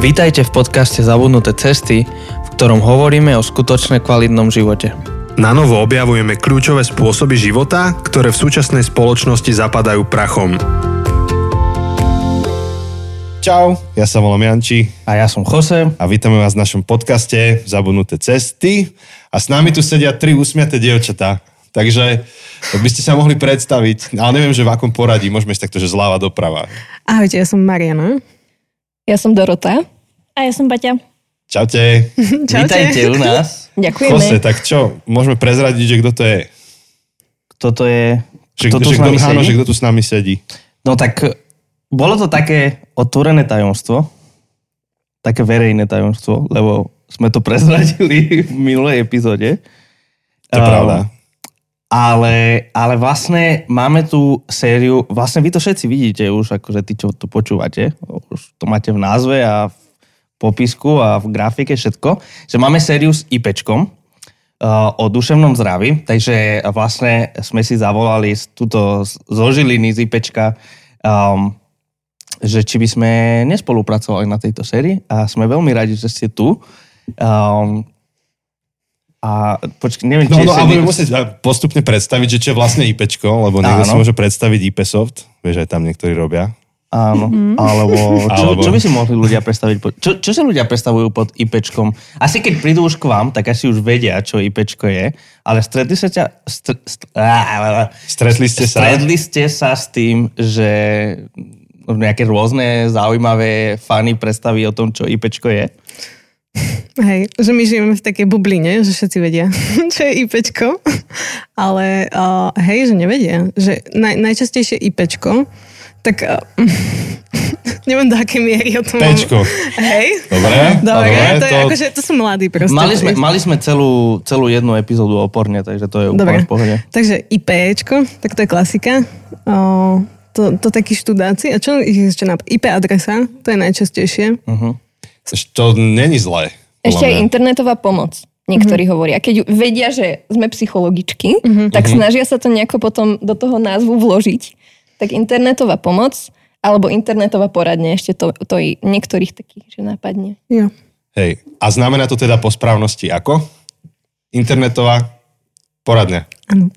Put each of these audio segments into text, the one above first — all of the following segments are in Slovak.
Vítajte v podcaste Zabudnuté cesty, v ktorom hovoríme o skutočne kvalitnom živote. Na novo objavujeme kľúčové spôsoby života, ktoré v súčasnej spoločnosti zapadajú prachom. Čau, ja sa volám Janči A ja som Jose. a vítame vás v našom podcaste Zabudnuté cesty. A s nami tu sedia tri úsmiaté dievčatá. Takže by ste sa mohli predstaviť, ale neviem, že v akom poradí, môžeme ísť takto, že zľava doprava. Ahojte, ja som Mariana. Ja som Dorota. A ja som Baťa. Čaute. Čaute. Vítajte u nás. Ďakujeme. Jose, tak čo, môžeme prezradiť, že kto to je? Kto to je? Že, Kto tu že s nami áno, sedí? že kto tu s nami sedí. No tak bolo to také otvorené tajomstvo, také verejné tajomstvo, lebo sme to prezradili v minulej epizóde. To je pravda. Ale, ale vlastne máme tu sériu, vlastne vy to všetci vidíte už, akože tí, čo to počúvate, už to máte v názve a v popisku a v grafike všetko, že máme sériu s IPčkom, uh, o duševnom zdraví, takže vlastne sme si zavolali z- tuto z- IPčka, um, že či by sme nespolupracovali na tejto sérii a sme veľmi radi, že ste tu. Um, a počkaj, neviem, No, či no ešte a budeme nie- musieť postupne predstaviť, že čo je vlastne IPčko, lebo niekto si môže predstaviť IPsoft, vieš, aj tam niektorí robia. Áno, alebo, čo, Alebo- čo by si mohli ľudia predstaviť? Pod, čo, čo si ľudia predstavujú pod IPčkom? Asi keď prídu už k vám, tak asi už vedia, čo IPčko je, ale stretli sa ťa... Str, str, á, Stretli ste sa? Stretli ste sa s tým, že nejaké rôzne zaujímavé fany predstavy o tom, čo IPčko je? Hej, že my žijeme v takej bubline, že všetci vedia, čo je IPčko, ale uh, hej, že nevedia, že naj, najčastejšie IPčko, tak uh, neviem do akej miery o tom mám- Pčko. Hej, Dobre, dobre, dobre, to, je to- akože, to sú mladí proste. Mali sme, mali sme celú, celú jednu epizódu oporne, takže to je úplne Dobre, v pohode. takže IPčko, tak to je klasika. Uh, to, to takí študáci. A čo ich ešte na IP adresa, to je najčastejšie. Uh-huh. To není zlé. Ešte aj internetová pomoc. Niektorí Mhm. hovoria. Keď vedia, že sme psychologičky, tak Mhm. snažia sa to nejako potom do toho názvu vložiť. Tak internetová pomoc alebo internetová poradne, ešte to, to i niektorých takých, že napadne. Jo. Hej, a znamená to teda po správnosti ako? Internetová poradňa. Áno.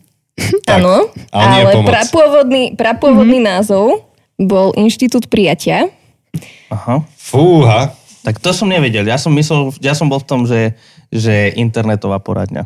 Áno, ale ale prapôvodný, prapôvodný názov bol Inštitút prijatia. Aha. Fúha. Tak to som nevedel. Ja som myslel, ja som bol v tom, že, že internetová poradňa.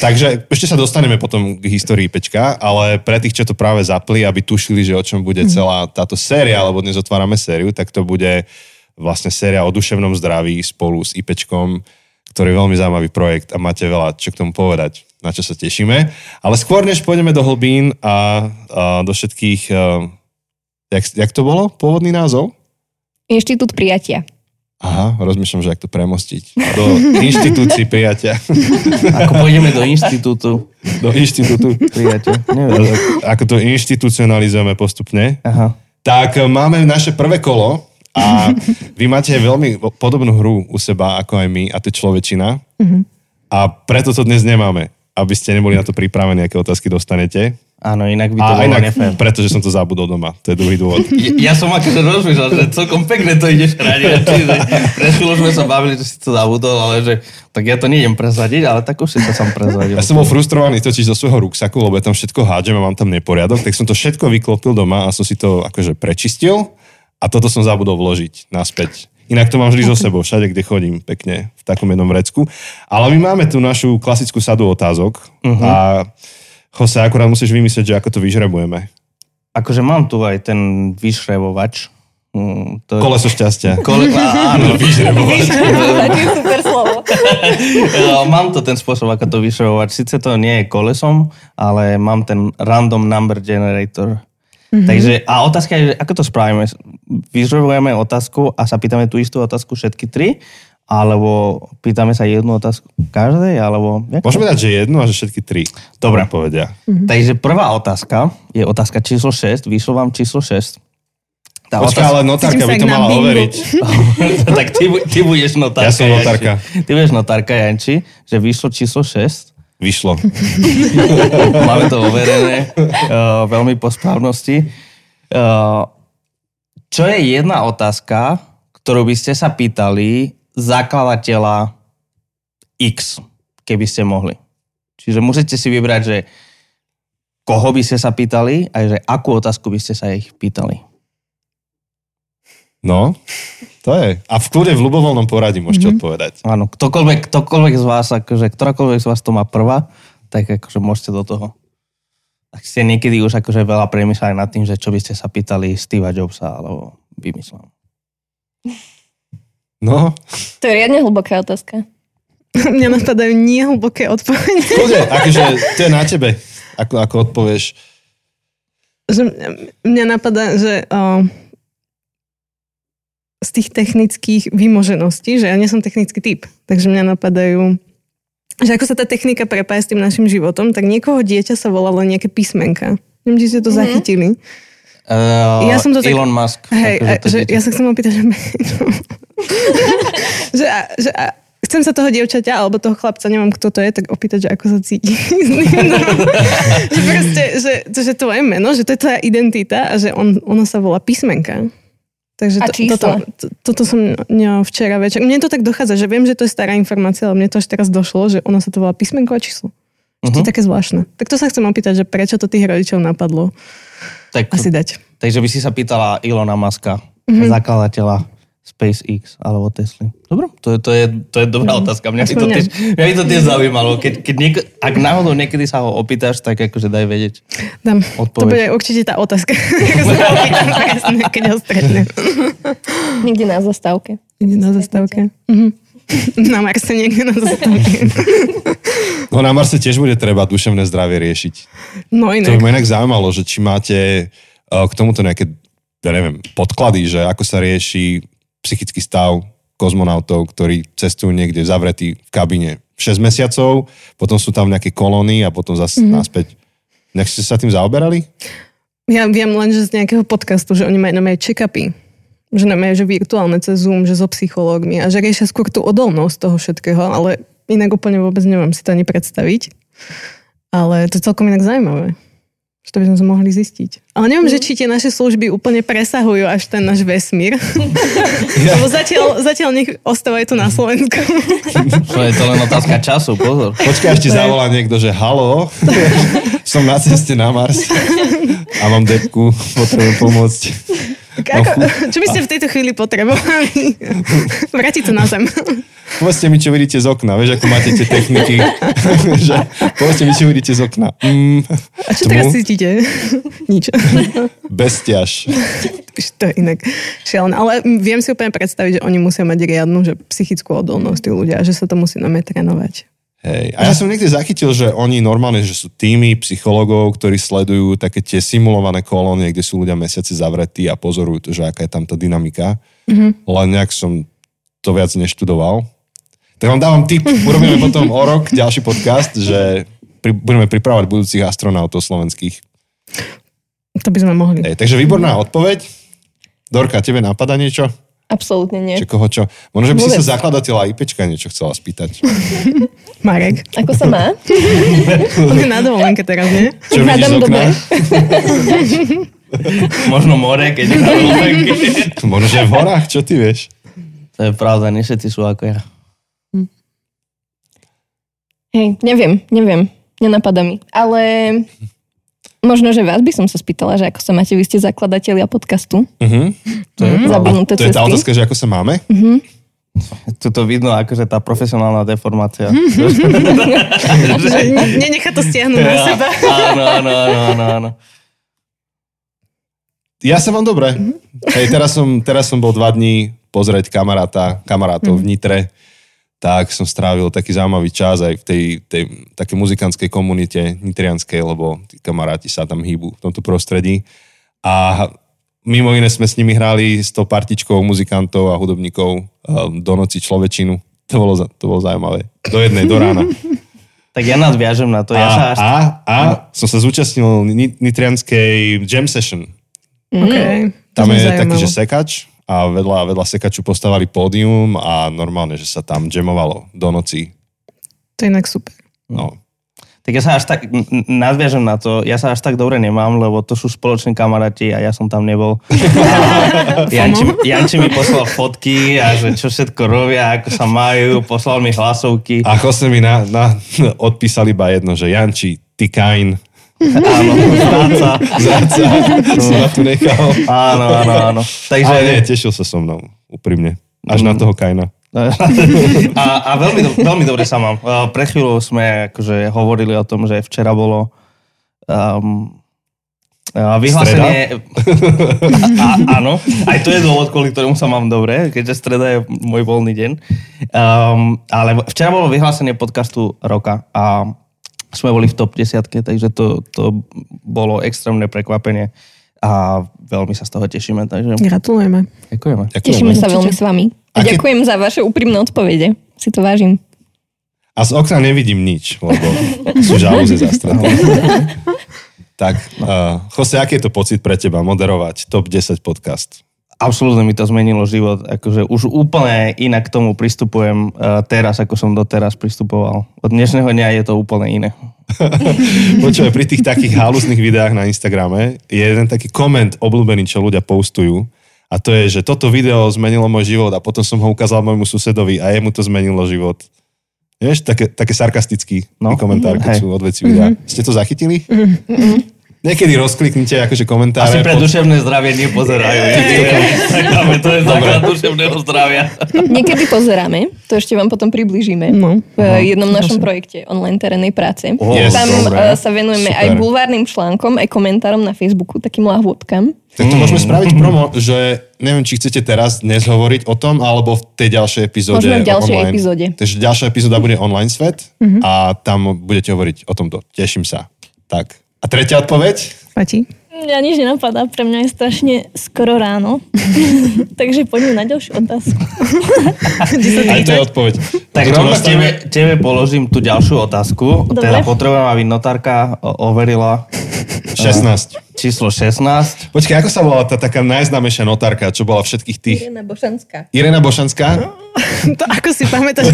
Takže ešte sa dostaneme potom k histórii Pečka, ale pre tých, čo to práve zapli, aby tušili, že o čom bude celá táto séria, alebo dnes otvárame sériu, tak to bude vlastne séria o duševnom zdraví spolu s IPčkom, ktorý je veľmi zaujímavý projekt a máte veľa čo k tomu povedať, na čo sa tešíme. Ale skôr, než pôjdeme do hlbín a, a do všetkých... Uh, jak, jak to bolo? Pôvodný názov? Inštitút prijatia. Aha, rozmýšľam, že jak to premostiť. Do inštitúcií prijatia. Ako pôjdeme do inštitútu Do inštitútu. prijatia. Neviem. Ako to inštitucionalizujeme postupne. Aha. Tak máme naše prvé kolo a vy máte veľmi podobnú hru u seba ako aj my a to je človečina. A preto to dnes nemáme. Aby ste neboli na to pripravení, aké otázky dostanete. Áno, inak by to A bolo inak, nefér. pretože som to zabudol doma. To je druhý dôvod. Ja, ja som akože rozmýšľal, že celkom pekne to ideš chrániť. Pred chvíľou sme sa bavili, že si to zabudol, ale že tak ja to nejdem prezradiť, ale tak už si to sám prezradil. Ja som bol frustrovaný totiž zo svojho ruksaku, lebo ja tam všetko hádžem a mám tam neporiadok, tak som to všetko vyklopil doma a som si to akože prečistil a toto som zabudol vložiť naspäť. Inak to mám vždy so sebou, všade, kde chodím, pekne, v takom jednom vrecku. Ale my máme tu našu klasickú sadu otázok uh-huh. a Jose, akurát musíš vymyslieť, že ako to vyžrebujeme. Akože mám tu aj ten vyšrebovač. Mm, to je- Koleso šťastia. Kole... Á, Áno, vyšrebovač. To je super slovo. Mám to ten spôsob, ako to vyšrebovať. Sice to nie je kolesom, ale mám ten random number generator. Mm-hmm. Takže, a otázka je, ako to spravíme? Vyžrebujeme otázku a sa pýtame tú istú otázku všetky tri? Alebo pýtame sa jednu otázku každej? Alebo... Môžeme dať, že jednu a že všetky tri. Dobre. Povedia. Takže prvá otázka je otázka číslo 6. Vyšlo vám číslo 6. Tá Počkaj, ale notárka by to mala bingo. overiť. tak ty, ty budeš notárka. Ja som Janči. notárka. Ty budeš notárka, Janči, že vyšlo číslo 6. Vyšlo. Máme to overené uh, veľmi po správnosti. Uh, čo je jedna otázka, ktorú by ste sa pýtali zakladateľa X, keby ste mohli. Čiže musíte si vybrať, že koho by ste sa pýtali a že akú otázku by ste sa ich pýtali. No, to je. A v kľude v ľubovoľnom poradí môžete mm-hmm. odpovedať. Áno, ktokoľvek, ktokoľvek z vás, akože, ktorákoľvek z vás to má prvá, tak akože môžete do toho. Ak ste niekedy už akože veľa premysleli nad tým, že čo by ste sa pýtali Steva Jobsa alebo vymyslel. No, To je riadne hlboká otázka. Mňa napadajú nie hlboké odpovede. kľude, akože to je na tebe, ako, ako odpovieš. Že mňa- mňa napadá, že o, z tých technických vymožeností, že ja nie som technický typ, takže mňa napadajú že ako sa tá technika prepája s tým našim životom, tak niekoho dieťa sa volalo nejaké písmenka. Neviem, či ste to mm-hmm. zachytili. Uh, Ja som to tak- Elon Musk. Hej, akože a, to že, dieťa. ja sa chcem opýtať, že, že, a, že a, chcem sa toho dievčaťa alebo toho chlapca, neviem kto to je, tak opýtať, že ako sa cíti. že proste, že, to, že tvoje meno, že to je tvoja identita a že on, ono sa volá písmenka. Takže to, toto, to, toto som no, včera večer. Mne to tak dochádza, že viem, že to je stará informácia, ale mne to až teraz došlo, že ono sa to volá písmenko a číslo. Uh-huh. To je také zvláštne. Tak to sa chcem opýtať, že prečo to tých rodičov napadlo tak, asi dať. takže by si sa pýtala Ilona Muska, Mhm. mm-hmm. zakladateľa SpaceX alebo Tesly. Dobre, to je, to je, to je dobrá otázka. Mňa by to tiež, mňa by to tiež zaujímalo. Keď, keď nieko, ak náhodou niekedy sa ho opýtaš, tak akože daj vedieť. Dám. Odpoveď. To bude určite tá otázka. Opýtam presne, keď ho stretnem. Niekde na zastávke. Ide na zastávke. Mhm. Na Marse niekde na zastávke. No na Marse tiež bude treba duševné zdravie riešiť. No To by inak. ma inak zaujímalo, že či máte uh, k tomuto nejaké, ja neviem, podklady, že ako sa rieši psychický stav kozmonautov, ktorí cestujú niekde zavretí v kabíne 6 mesiacov, potom sú tam nejaké kolóny a potom zase mm-hmm. naspäť. Nech ste sa tým zaoberali? Ja viem len, že z nejakého podcastu, že oni majú, majú check-upy. Že majú, že virtuálne cez Zoom, že so psychológmi a že riešia skôr tú odolnosť toho všetkého, ale inak úplne vôbec neviem si to ani predstaviť. Ale to je celkom inak zaujímavé. Že to by sme sa mohli zistiť. Ale neviem, že či tie naše služby úplne presahujú až ten náš vesmír. Lebo zatiaľ, zatiaľ nech ostávajú tu na Slovensku. To je to len otázka času, pozor. Počkaj, ešte zavolá niekto, že halo, som na ceste na Mars a mám depku, potrebujem pomôcť. Tak ako, čo by ste v tejto chvíli potrebovali? Vrátiť to na zem. Povedzte mi, čo vidíte z okna. Vieš, ako máte tie techniky. povedzte mi, čo vidíte z okna. Mm, A čo teraz cítite? Nič. Bez ťaž. to je inak šialené. Ale viem si úplne predstaviť, že oni musia mať riadnu že psychickú odolnosť tí ľudia, že sa to musí nome trénovať. Hej. A ja som niekde zachytil, že oni normálne, že sú týmy psychologov, ktorí sledujú také tie simulované kolónie, kde sú ľudia mesiaci zavretí a pozorujú to, že aká je tam tá dynamika. Mm-hmm. Len nejak som to viac neštudoval. Tak vám dávam tip, urobíme potom o rok ďalší podcast, že pri, budeme pripravovať budúcich astronautov slovenských. To by sme mohli. Hej, takže výborná odpoveď. Dorka, tebe napadá niečo? Absolútne nie. Či koho čo? Možno, že by si Vôbec. sa zakladateľa IPčka niečo chcela spýtať. Marek. Ako sa má? On je na dovolenke teraz, nie? Čo vidíš z okna? Možno more, keď je na dovolenke. Možno, že v horách, čo ty vieš? To je pravda, nie všetci sú ako ja. Hej, neviem, neviem. Nenapadá mi. Ale možno, že vás by som sa spýtala, že ako sa máte, vy ste zakladatelia podcastu. Uh-huh. To je. Zabinuté To je tá otázka, že ako sa máme? Tu to vidno, akože tá profesionálna deformácia. Nenechá to stiahnuť na seba. Áno, áno, áno, áno, áno. Ja sa mám dobre. Hej, teraz som, teraz som bol dva dní pozrieť kamaráta, kamarátov v Nitre, tak som strávil taký zaujímavý čas aj v tej, tej také muzikantskej komunite nitrianskej, lebo tí kamaráti sa tam hýbu v tomto prostredí. A mimo iné sme s nimi hrali s tou partičkou muzikantov a hudobníkov um, do noci človečinu. To bolo, to bolo zaujímavé. Do jednej, do rána. Tak ja nadviažem na to. Ja a, sa až... a, a som sa zúčastnil ni- nitrianskej jam session. Okay. Tam To je zaujímalo. taký, že sekač a vedľa, vedľa sekaču postavali pódium a normálne, že sa tam jamovalo do noci. To je inak super. No. Tak ja sa až tak, nadviažem na to, ja sa až tak dobre nemám, lebo to sú spoloční kamaráti a ja som tam nebol. Janči, Janči mi poslal fotky a že čo všetko robia, ako sa majú, poslal mi hlasovky. A Jose mi na, na, odpísal iba jedno, že Janči, ty kain. Áno, práca. Zráca, som ma tu nechal. Áno, áno, áno. Takže, Ale nie, tešil sa so mnou, úprimne. Až na toho kaina. A, a veľmi, do, veľmi dobre sa mám. Pred chvíľou sme akože hovorili o tom, že včera bolo um, vyhlásenie... A, áno, aj to je dôvod, kvôli ktorému sa mám dobre, keďže streda je môj voľný deň. Um, ale včera bolo vyhlásenie podcastu roka a sme boli v top 10, takže to, to bolo extrémne prekvapenie a veľmi sa z toho tešíme. Takže Gratulujeme. ďakujeme. Tešíme sa veľmi s vami. A Aké- ďakujem za vaše úprimné odpovede. Si to vážim. A z okna nevidím nič, lebo sú žalúze zastreté. tak, uh, Jose, aký je to pocit pre teba moderovať Top 10 podcast? Absolútne mi to zmenilo život. Akože už úplne inak k tomu pristupujem uh, teraz, ako som doteraz pristupoval. Od dnešného dňa je to úplne iné. Počúvaj, pri tých takých halúznych videách na Instagrame je jeden taký koment obľúbený, čo ľudia postujú. A to je, že toto video zmenilo môj život a potom som ho ukázal môjmu susedovi a jemu to zmenilo život. Vieš, také, také sarkastický No. komentár, keď Hej. sú odveci videa. Ste to zachytili? Niekedy rozkliknite akože komentáre. Asi pre pod- duševné zdravie nepozerajú. Instagrame, to je základ duševného zdravia. Niekedy pozeráme, to ešte vám potom približíme, No. v jednom našom projekte online terénnej práce. Oh, Yes, Tam dobre. eh, sa venujeme Super. aj bulvárnym článkom, aj komentárom na Facebooku, takým lahôdkam. Tak to môžeme spraviť promo, že neviem, či chcete teraz dnes hovoriť o tom, alebo v tej ďalšej epizóde. Možno v ďalšej online. epizóde. Takže ďalšia epizóda bude online svet a tam budete hovoriť o tomto. Teším sa. Tak. A tretia odpoveď? Pati? Mňa nič nenapadá, pre mňa je strašne skoro ráno. Takže poďme na ďalšiu otázku. Aj to je odpoveď. Tak rovno tebe, tebe položím tú ďalšiu otázku. Dobre. Teda potrebujem, aby notárka overila 16. číslo 16. Počkaj, ako sa volá tá taká najznámejšia notárka, čo bola všetkých tých... Irena Bošanská. Irena Bošanská? To ako si pamätáš?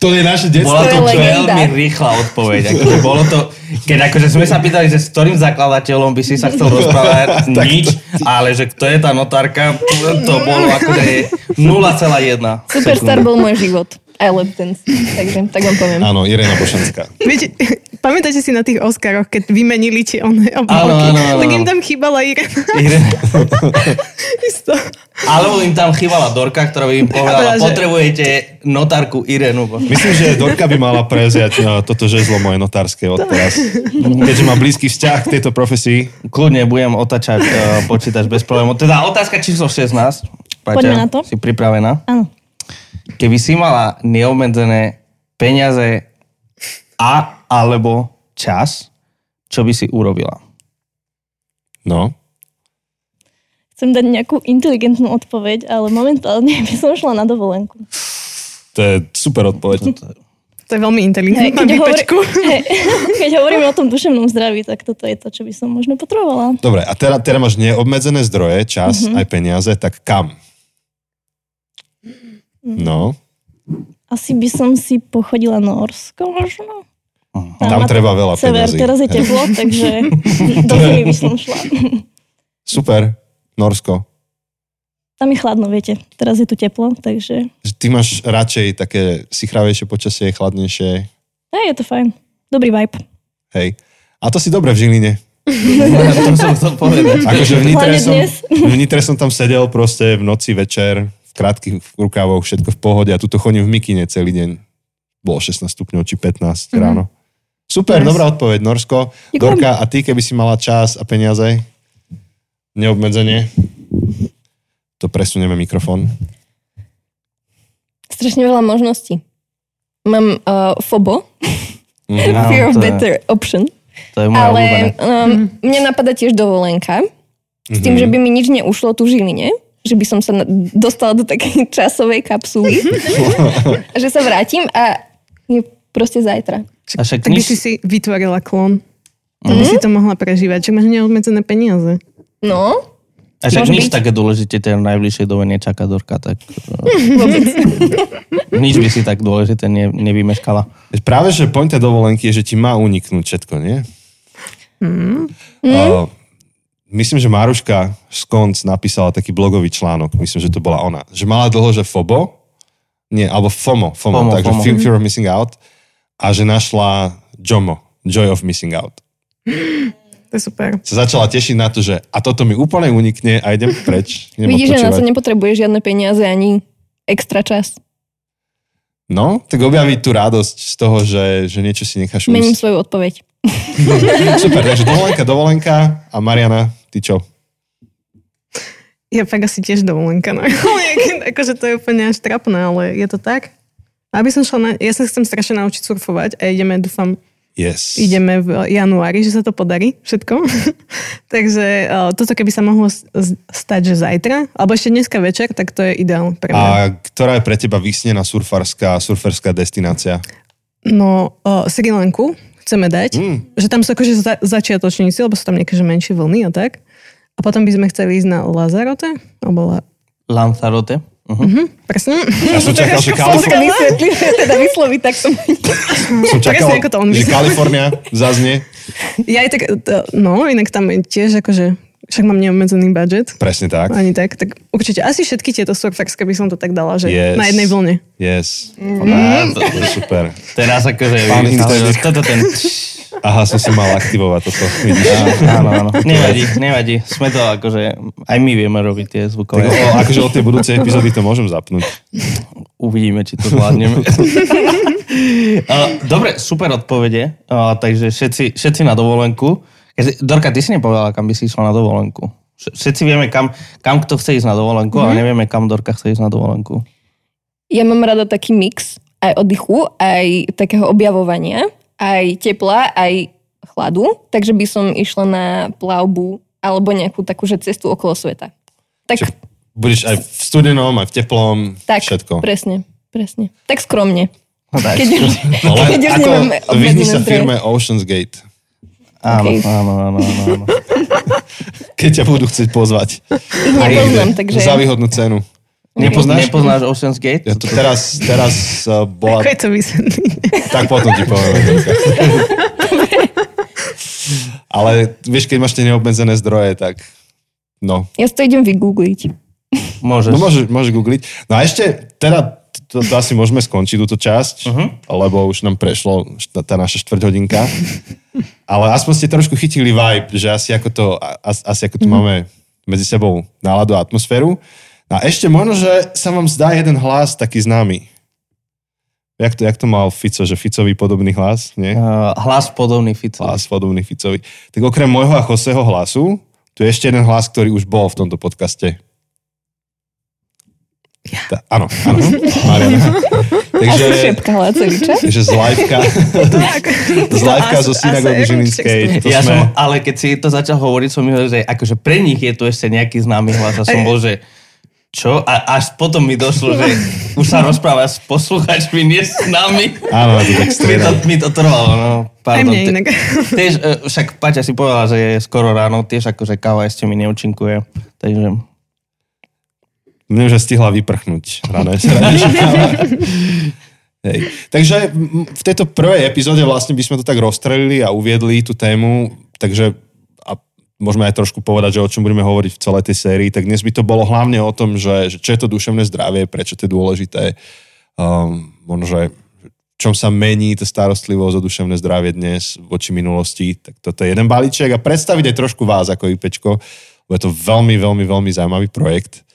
to je naše detstvo. Bola to To veľmi rýchla odpoveď. Akože bolo to, keď akože sme sa pýtali, že s ktorým zakladateľom by si sa chcel rozprávať, nič, ale že kto je tá notárka, to bolo akože 0,1. Superstar bol môj život. I love dance. Takže tak vám poviem. Áno, Irena Bošanská. Viete, pamätáte si na tých Oscaroch, keď vymenili tie one Áno, obálky? áno, áno, Tak im áno. tam chýbala Irena. Irena. Isto. Alebo im tam chýbala Dorka, ktorá by im povedala, Ja, že- potrebujete notárku Irenu. Myslím, že Dorka by mala prevziať toto žezlo moje notárske odteraz. Keďže má blízky vzťah k tejto profesii. Kľudne budem otačať uh, počítač bez problémov. Teda otázka číslo 16. Paťa, Poďme na to. Si pripravená? Áno. Keby si mala neobmedzené peniaze a alebo čas, čo by si urobila? No. Chcem dať nejakú inteligentnú odpoveď, ale momentálne by som šla na dovolenku. To je super odpoveď. To je veľmi inteligentná keď, hovor... výpečku. Hej, keď hovoríme o tom duševnom zdraví, tak toto je to, čo by som možno potrebovala. Dobre, a teraz, teraz máš neobmedzené zdroje, čas, aj peniaze, tak kam? No, Asi by som si pochodila Norsko možno. tam má treba veľa Sever, peniazí. teraz je teplo, takže do zimy by som šla. Super, Norsko. Tam je chladno, viete. Teraz je tu teplo, takže Že Ty máš radšej také sichravejšie počasie, chladnejšie, aj je to fajn. Dobrý vibe. hej. A to si dobre v Žiline. to som chcel povedať. Akože v Nitre, som, dnes. v Nitre som tam sedel proste v noci večer, v krátkých rukávoch, všetko v pohode a tuto chodím v mikine celý deň. Bolo 16 stupňov či 15 ráno. Super, Nice. dobrá odpoveď, Norsko. Ďakujem. Dorka, a ty, keby si mala čas a peniaze? Neobmedzenie? To presunieme mikrofón. Strašne veľa možností. Mám uh, FOBO, Mhm. Áno, Fear of je- Better Option. To je moja obľúbené. Ale um, mne napadá tiež dovolenka, s tým, že by mi nič neušlo tu Žiline, že by som sa dostala do takej časovej kapsuly, a že sa vrátim a je proste zajtra. A však Tak by nič, si si vytvorila klon. To by si to mohla prežívať, že máš neobmedzené peniaze. No, A však nič byť. také dôležité v najbližšej dobe nečaká Dorka, tak eh, nič by si tak dôležité ne, nevymeškala. Práve, že pointa dovolenky je, že ti má uniknúť všetko, nie? Mm. Uh, myslím, že Maruška Skonc napísala taký blogový článok, myslím, že to bola ona, že mala dlho, že FOBO, nie, alebo FOMO, FOMO, FOMO, takže FOMO. Fear, Fear of Missing Out, a že našla JOMO, Joy of Missing Out. To je super. Sa začala tešiť na to, že a toto mi úplne unikne a idem preč. Idem Vidíš, že na to nepotrebuje žiadne peniaze ani extra čas. No, tak objaviť tú radosť z toho, že, že niečo si necháš Mením ujsť. svoju odpoveď. Super, takže dovolenka, dovolenka a Mariana, ty čo? Ja fakt asi tiež dovolenka. No. akože to je úplne až trapné, ale je to tak. Aby som šla na... Ja sa chcem strašne naučiť surfovať a ideme, dúfam, Yes. ideme v januári, že sa to podarí všetko. Takže uh, toto keby sa mohlo stať, že zajtra, alebo ešte dneska večer, tak to je ideál pre mňa. A ktorá je pre teba vysnená surfarská, surferská destinácia? No, uh, Sri Lanku chceme dať, Mm. že tam sú akože za, začiatočníci, lebo sú tam nejaké menšie vlny a tak. A potom by sme chceli ísť na Lazarote, alebo la, Lanzarote. Uh-huh. hm, presne. Ja som čakal, že, Som Kalif- sa vysvetli, že teda vysloviť takto. som čakal, presne ako to on že. Kalifornia zaznie. Ja aj tak, no, inak tam je tiež akože, však mám neobmedzený budget. Presne tak. Ani tak, tak určite asi všetky tieto surferské by som to tak dala, že Yes. na jednej vlne. Yes. Á, to- To je super. Teraz akože... Pán toto ten... Aha, som si mal aktivovať toto. Vidíš? Áno, áno. Nevadí, nevadí. Sme to akože... Aj my vieme robiť tie Tak, zvukové. o, akože od tej budúcej epizódy to môžem zapnúť. Uvidíme, či to zvládneme. A, Dobre, super odpovede. A, Takže všetci, všetci na dovolenku. Keď- Dorka, ty si nepovedala, kam by si išla na dovolenku. Vš- Všetci vieme, kam, kam kto chce ísť na dovolenku, ale nevieme, kam Dorka chce ísť na dovolenku. Ja mám rada taký mix aj oddychu, aj takého objavovania, aj tepla, aj chladu, takže by som išla na plavbu alebo nejakú takú, že cestu okolo sveta. Tak, Čiže budeš aj v studenom, aj v teplom, tak všetko. presne, presne. Tak skromne. No, tak. Keď už, Ale keď už ako, obmedzené sa firme Ocean's Gate, Áno, OK. áno, áno, áno, áno. keď ťa budú chcieť pozvať. Ich nepoznám, takže... Za výhodnú cenu. Nepoznáš? Nepoznáš Ocean's Gate? Ja to teraz, teraz uh, bola... Ako je to? Tak potom ti poviem. Ale vieš, keď máš tie neobmedzené zdroje, tak no. Ja si to idem vygoogliť. Môžeš. No môžeš, môžeš googliť. No a ešte, teda, to, to asi môžeme skončiť túto časť, uh-huh. lebo už nám prešlo tá naša štvrťhodinka. Ale aspoň ste trošku chytili vibe, že asi ako to, as, asi ako tu uh-huh. máme medzi sebou náladu a atmosféru. No a ešte možno, že sa vám zdá jeden hlas taký známy. Jak to, jak to mal Fico, že Ficový podobný hlas, nie? Uh, hlas podobný Fico. hlas podobný Ficovi. Tak okrem môjho a Joseho hlasu, tu je ešte jeden hlas, ktorý už bol v tomto podcaste. Ja. áno, áno. Mariana. Takže, Asi šepka Laceviča. takže z liveka, z liveka zo synagógy Žilinskej. Ja sme, som, ale keď si to začal hovoriť, som myslel, že akože pre nich je tu ešte nejaký známy hlas a som bol, že čo? A až potom mi došlo, že už sa rozpráva s posluchačmi, nie s nami. áno, to tak Mi to, mi to trvalo, no. Aj Pardon. mne inak. Tiež, e, však Paťa si povedala, že je skoro ráno, tiež akože káva ešte mi neúčinkuje. Takže Už aj stihla vyprchnúť káva. Hej. Takže v tejto prvej epizóde vlastne by sme to tak rozstrelili a uviedli tú tému, takže a môžeme aj trošku povedať, že o čom budeme hovoriť v celej tej sérii, tak dnes by to bolo hlavne o tom, že, že čo je to duševné zdravie, prečo to je dôležité, um, možno, že čom sa mení tá starostlivosť o duševné zdravie dnes voči minulosti, tak toto je jeden balíček a predstaviť aj trošku vás ako IPčko, lebo je to veľmi, veľmi, veľmi zaujímavý projekt.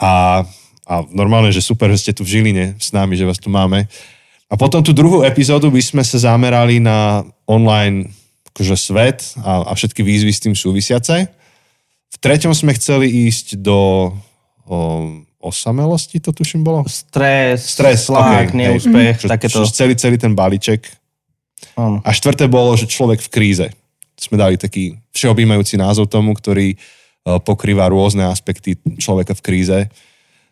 A, a normálne, že super, že ste tu v Žiline s nami, že vás tu máme. A potom tú druhú epizódu by sme sa zamerali na online akože svet a, a všetky výzvy s tým súvisiace. V treťom sme chceli ísť do o, osamelosti, to tuším bolo? stres, Stres, tlak, ok, neúspech, hej. Takéto. Celý, celý ten balíček. Áno. A štvrté bolo, že človek v kríze. Sme dali taký všeobjímajúci názov tomu, ktorý pokrýva rôzne aspekty človeka v kríze.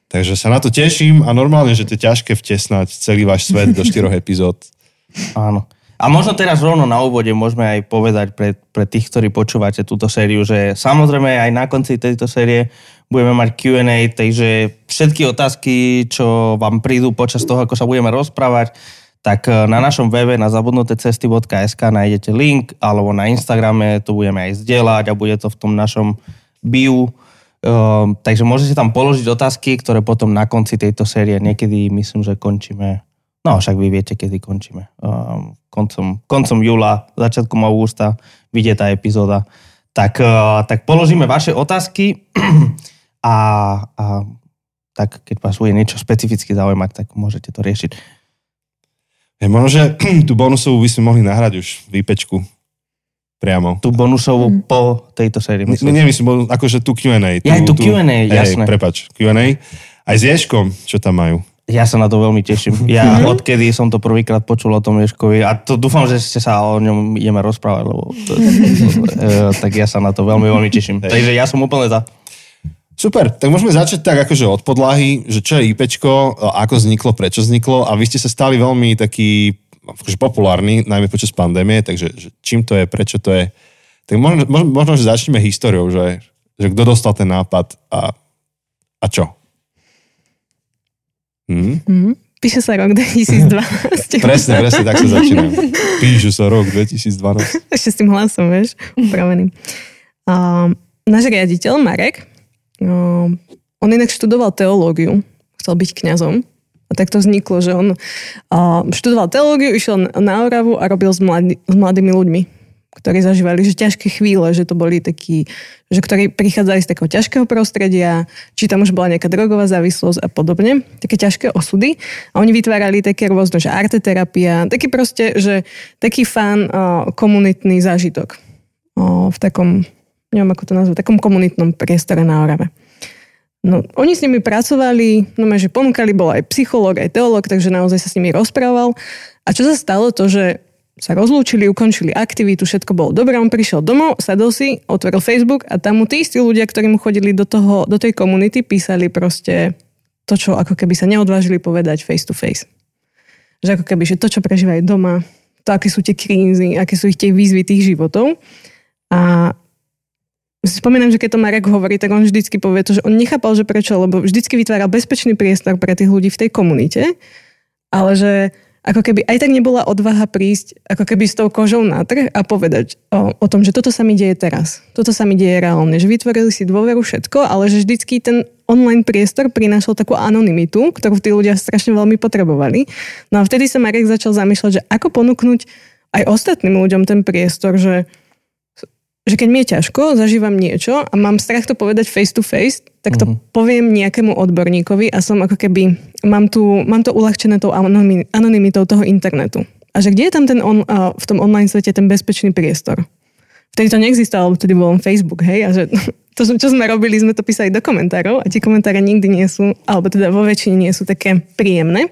Takže sa na to teším a normálne, že to je ťažké vtesnať celý váš svet do štyroch epizód. Áno. A možno teraz rovno na úvode môžeme aj povedať pre, pre tých, ktorí počúvate túto sériu, že samozrejme aj na konci tejto série budeme mať Q&A, takže všetky otázky, čo vám prídu počas toho, ako sa budeme rozprávať, tak e, na našom webe na zabudnutecesty.sk nájdete link, alebo na Instagrame to budeme aj zdieľať a bude to v tom našom bio. Um, takže môžete tam položiť otázky, ktoré potom na konci tejto série niekedy myslím, že končíme No však vy viete, kedy končíme. Um, koncom, koncom júla, začiatkom augusta vyjde tá epizóda. Tak, uh, tak položíme vaše otázky a, a tak keď vás bude niečo specificky zaujímať, tak môžete to riešiť. Ja, možno, že tú bonusovú by sme mohli nahrať už v IPčku priamo. Tú bonusovú mm. po tejto sérii. Myslím. Nie, myslím, akože tú Q&A. Ja aj tú Q&A, jasné. prepač, Q&A. Aj s Ješkom, čo tam majú. Ja sa na to veľmi teším. Ja mhm. odkedy som to prvýkrát počul o tom Ješkovi a to dúfam, že ste sa o ňom ideme rozprávať, lebo to, e, tak ja sa na to veľmi, veľmi teším. Takže ja som úplne za. Super, tak môžeme začať tak akože od podlahy, že čo je IPčko, ako vzniklo, prečo vzniklo a vy ste sa stali veľmi taký akože populárny, najmä počas pandémie, takže že čím to je, prečo to je. Tak možno, možno, možno že začneme históriou, že, že kto dostal ten nápad a, a čo. Mm. Mm. Píše sa rok 2012. presne, presne, tak sa začína. Píše sa rok 2012. Ešte s tým hlasom, vieš, upravený. Uh, náš riaditeľ Marek, uh, on inak študoval teológiu, chcel byť kňazom. A tak to vzniklo, že on študoval teológiu, išiel na Oravu a robil s, mladý, s mladými ľuďmi ktorí zažívali že ťažké chvíle, že to boli takí, že ktorí prichádzali z takého ťažkého prostredia, či tam už bola nejaká drogová závislosť a podobne, také ťažké osudy. A oni vytvárali také rôzne, že arteterapia, taký proste, že taký fan komunitný zážitok uh, v takom, neviem ako to nazvať, takom komunitnom priestore na Orave. No, oni s nimi pracovali, no že ponúkali, bol aj psychológ, aj teológ, takže naozaj sa s nimi rozprával. A čo sa stalo, to, že sa rozlúčili, ukončili aktivitu, všetko bolo dobré, on prišiel domov, sadol si, otvoril Facebook a tam mu tí istí ľudia, ktorí mu chodili do, toho, do tej komunity, písali proste to, čo ako keby sa neodvážili povedať face to face. Že ako keby, že to, čo prežívajú doma, to, aké sú tie krízy, aké sú ich tie výzvy tých životov. A spomínam, že keď to Marek hovorí, tak on vždycky povie to, že on nechápal, že prečo, lebo vždycky vytvára bezpečný priestor pre tých ľudí v tej komunite, ale že ako keby aj tak nebola odvaha prísť ako keby s tou kožou na trh a povedať o, o tom, že toto sa mi deje teraz. Toto sa mi deje reálne. Že vytvorili si dôveru všetko, ale že vždycky ten online priestor prinášal takú anonymitu, ktorú tí ľudia strašne veľmi potrebovali. No a vtedy sa Marek začal zamýšľať, že ako ponúknuť aj ostatným ľuďom ten priestor, že že keď mi je ťažko, zažívam niečo a mám strach to povedať face to face, tak to uh-huh. poviem nejakému odborníkovi a som ako keby, mám, tu, mám to uľahčené tou anonymitou toho internetu. A že kde je tam ten on, uh, v tom online svete ten bezpečný priestor? Vtedy to neexistovalo, vtedy bol on Facebook, hej, a že to, čo sme robili, sme to písali do komentárov a tie komentáre nikdy nie sú, alebo teda vo väčšine nie sú také príjemné.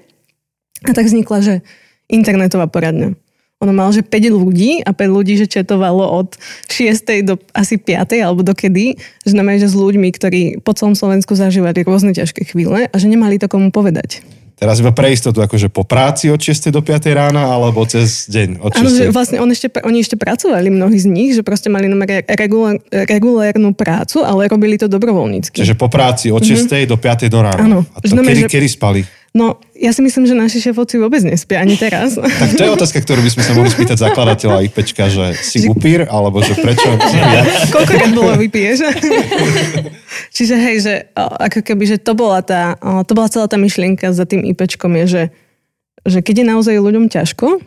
A tak vznikla, že internetová poradňa. Ono mal, že 5 ľudí a 5 ľudí, že četovalo od 6. do asi 5. alebo dokedy, že znamená, že s ľuďmi, ktorí po celom Slovensku zažívali rôzne ťažké chvíle a že nemali to komu povedať. Teraz iba pre istotu, akože po práci od 6. do 5. rána, alebo cez deň od 6. Áno, že vlastne on ešte, oni ešte pracovali, mnohí z nich, že proste mali regulár, regulérnu prácu, ale robili to dobrovoľnícky. Čiže po práci od 6. Mm-hmm. do 5. do rána. Áno. A to znamená, kedy, že... kedy spali? No, ja si myslím, že naši šéfovci vôbec nespia ani teraz. Tak to je otázka, ktorú by sme sa mohli spýtať zakladateľa IPčka, že si upír, alebo že prečo? Koľkokrát bolo vypiješ? Čiže hej, že ako keby, že to bola, tá, to bola celá tá myšlienka za tým IPčkom je, že, že keď je naozaj ľuďom ťažko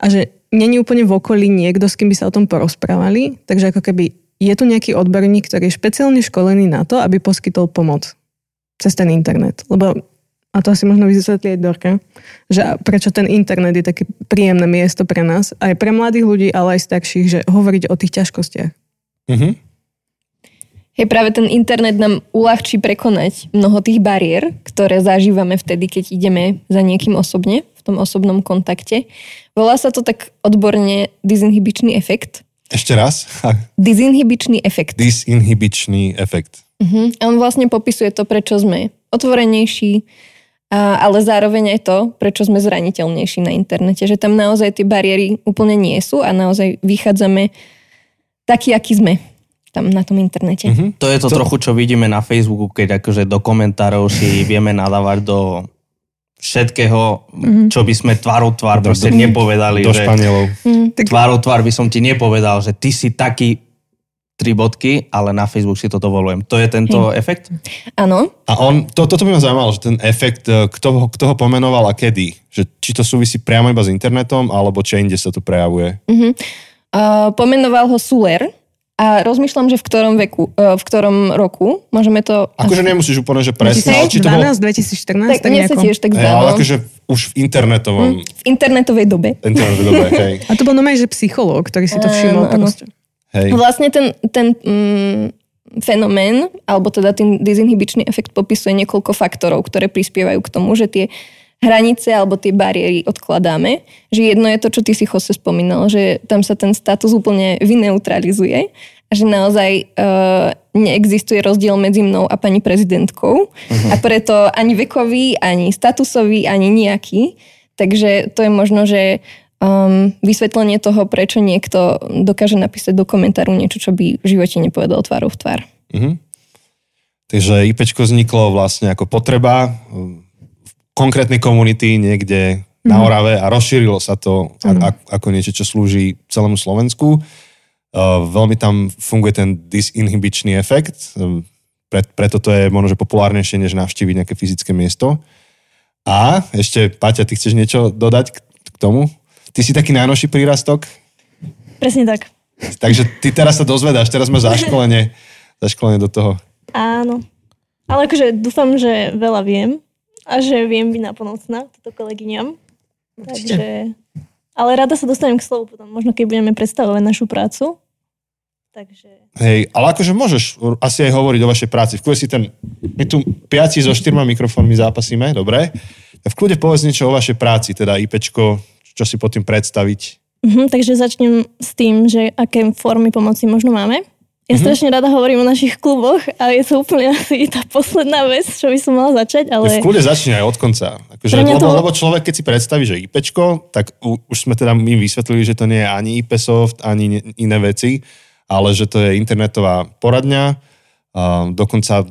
a že není úplne v okolí niekto, s kým by sa o tom porozprávali, takže ako keby je tu nejaký odborník, ktorý je špeciálne školený na to, aby poskytol pomoc cez ten internet. Lebo a to asi možno vysvetlí aj Dorka, že prečo ten internet je také príjemné miesto pre nás, aj pre mladých ľudí, ale aj starších, že hovoriť o tých ťažkostiach. Mm-hmm. Hej, práve ten internet nám uľahčí prekonať mnoho tých bariér, ktoré zažívame vtedy, keď ideme za niekým osobne, v tom osobnom kontakte. Volá sa to tak odborne disinhibičný efekt. Ešte raz? Disinhibičný efekt. Disinhibičný efekt. Uh-huh. A on vlastne popisuje to, prečo sme otvorenejší, A, ale zároveň aj to, prečo sme zraniteľnejší na internete, že tam naozaj tie bariéry úplne nie sú a naozaj vychádzame taký, aký sme tam na tom internete. Mm-hmm. To je to, to trochu, čo vidíme na Facebooku, keď akože do komentárov si vieme nadávať do všetkého, mm-hmm. čo by sme tvarou tvár do, proste do, nepovedali. Do že Španielov. Mm, tvárou tvár by som ti nepovedal, že ty si taký tri bodky, ale na Facebook si to dovolujem. To je tento hmm. efekt? Áno. A on, to, toto by ma zaujímalo, že ten efekt, e, kto ho, kto ho pomenoval a kedy? Že, či to súvisí priamo iba s internetom, alebo či inde sa to prejavuje? Uh-huh. Uh, pomenoval ho Suler, a rozmýšľam, že v ktorom veku, uh, v ktorom roku, môžeme to... Akože nemusíš úplne, že presne, 2012, či to bolo... 2014, tak, tak sa tiež tak zdalo. Ale akože už v internetovom... Mm, v internetovej dobe. Internetovej dobe, hej. A to bol normálne, že psychológ, ktorý si to všimol. Um, proste. Hej. Vlastne ten, ten mm, fenomén, alebo teda ten dizinhibičný efekt popisuje niekoľko faktorov, ktoré prispievajú k tomu, že tie hranice alebo tie bariéry odkladáme. Že jedno je to, čo ty si Jose spomínal, že tam sa ten status úplne vyneutralizuje a že naozaj uh, neexistuje rozdiel medzi mnou a pani prezidentkou uh-huh. a preto ani vekový, ani statusový, ani nejaký. Takže to je možno, že um, vysvetlenie toho, prečo niekto dokáže napísať do komentáru niečo, čo by v živote nepovedal tvárou v tvár. Mm-hmm. Takže IPčko vzniklo vlastne ako potreba um, v konkrétnej komunity niekde mm-hmm. na Orave a rozšírilo sa to mm-hmm. a, ako niečo, čo slúži celému Slovensku. Uh, veľmi tam funguje ten disinhibičný efekt, um, pre, preto to je možno, že populárnejšie, než navštíviť nejaké fyzické miesto. A ešte, Paťa, ty chceš niečo dodať k, k tomu? Ty si taký najnovší prírastok? Presne tak. Takže ty teraz sa dozvedáš, teraz máš zaškolenie, zaškolenie do toho. Áno. Ale akože dúfam, že veľa viem a že viem byť naplnocná toto kolegyňam. Takže... Ale rada sa dostanem k slovu potom, možno keď budeme predstavovať našu prácu. Takže... Hej, ale akože môžeš asi aj hovoriť o vašej práci. V si ten, my tu piati so štyrma mikrofónmi zápasíme, dobre? V kľude povedz niečo o vašej práci, teda IPčko, čo si pod tým predstaviť? Uh-huh, takže začnem s tým, že aké formy pomoci možno máme. Ja uh-huh. strašne rada hovorím o našich kluboch a je to úplne asi tá posledná vec, čo by som mala začať, ale... V kľude začne aj od konca. Akože, lebo, to... lebo človek, keď si predstaví, že IPčko, tak u, už sme teda my vysvetlili, že to nie je ani IP soft, ani iné veci, ale že to je internetová poradňa. A dokonca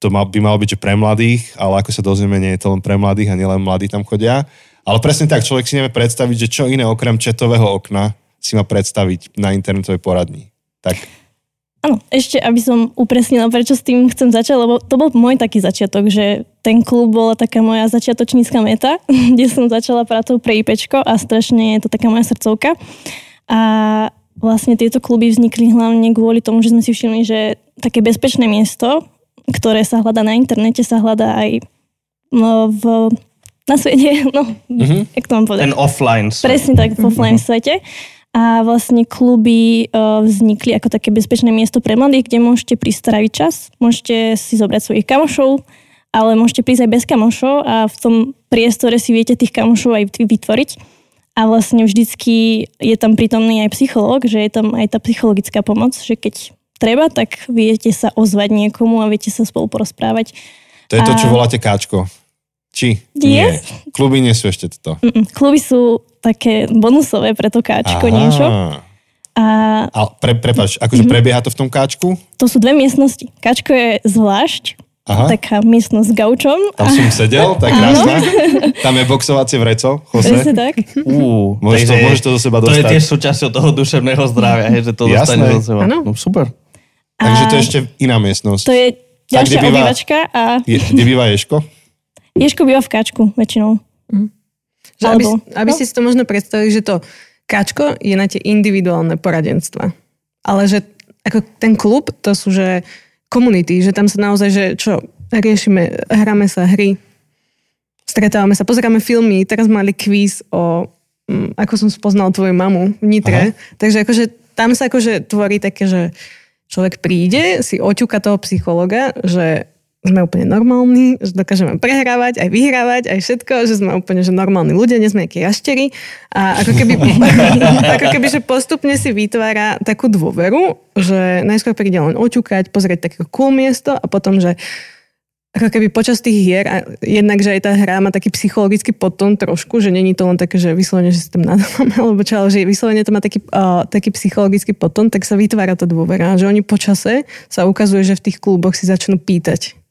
to mal, by malo byť, že pre mladých, ale ako sa dozvieme, nie je to len pre mladých a nielen mladí tam chodia. Ale presne tak, človek si nevie predstaviť, že čo iné okrem četového okna si má predstaviť na internetovej poradni. Tak. Áno, ešte aby som upresnila, prečo s tým chcem začať, lebo to bol môj taký začiatok, že ten klub bola taká moja začiatočnícka meta, kde som začala pracovať pre IPčko a strašne je to taká moja srdcovka. A vlastne tieto kluby vznikli hlavne kvôli tomu, že sme si všimli, že také bezpečné miesto, ktoré sa hľadá na internete, sa hľadá aj no, v na svete, no, mm-hmm. jak to mám povedať. Ten offline svet. Presne tak, v offline mm-hmm. svete. A vlastne kluby uh, vznikli ako také bezpečné miesto pre mladých, kde môžete prísť čas, môžete si zobrať svojich kamošov, ale môžete prísť aj bez kamošov a v tom priestore si viete tých kamošov aj vytvoriť. A vlastne vždycky je tam prítomný aj psychológ, že je tam aj tá psychologická pomoc, že keď treba, tak viete sa ozvať niekomu a viete sa spolu porozprávať. To je to, čo voláte káčko. Či? Nie. Nie. Kluby nie sú ešte toto. Mm-mm. Kluby sú také bonusové pre to káčko Aha. niečo. A, a pre, prepáč, akože mm-hmm. prebieha to v tom káčku? To sú dve miestnosti. Káčko je zvlášť, Aha. taká miestnosť s gaučom. Tam som sedel, tak krásna. Tam je boxovacie vreco, Jose. Presne tak. Môžeš, to, môžeš to zo seba dostať. To je tiež súčasťou toho duševného zdravia, hej, že to dostane zo seba. Ano. No, super. Takže to je ešte iná miestnosť. To je ďalšia obývačka. A... Je, kde býva Ješko? Ješko býva v káčku väčšinou. Mm. Že aby, aby no. ste si to možno predstavili, že to káčko je na tie individuálne poradenstva. Ale že ako ten klub, to sú že komunity, že tam sa naozaj, že čo, riešime, hráme sa hry, stretávame sa, pozeráme filmy, teraz mali kvíz o um, ako som spoznal tvoju mamu v Nitre. Aha. Takže akože tam sa akože tvorí také, že človek príde, si oťuka toho psychologa, že sme úplne normálni, že dokážeme prehrávať, aj vyhrávať, aj všetko, že sme úplne že normálni ľudia, nie sme nejaké jaštery. A ako keby, ako keby, že postupne si vytvára takú dôveru, že najskôr príde len oťukať, pozrieť také cool miesto a potom, že ako keby počas tých hier, a jednak, že aj tá hra má taký psychologický podtón trošku, že není to len také, že vyslovene, že si tam nadávame, alebo čo, ale že vyslovene to má taký, uh, taký psychologický podtón, tak sa vytvára tá dôvera. Že oni počase sa ukazuje, že v tých kluboch si začnú pýtať.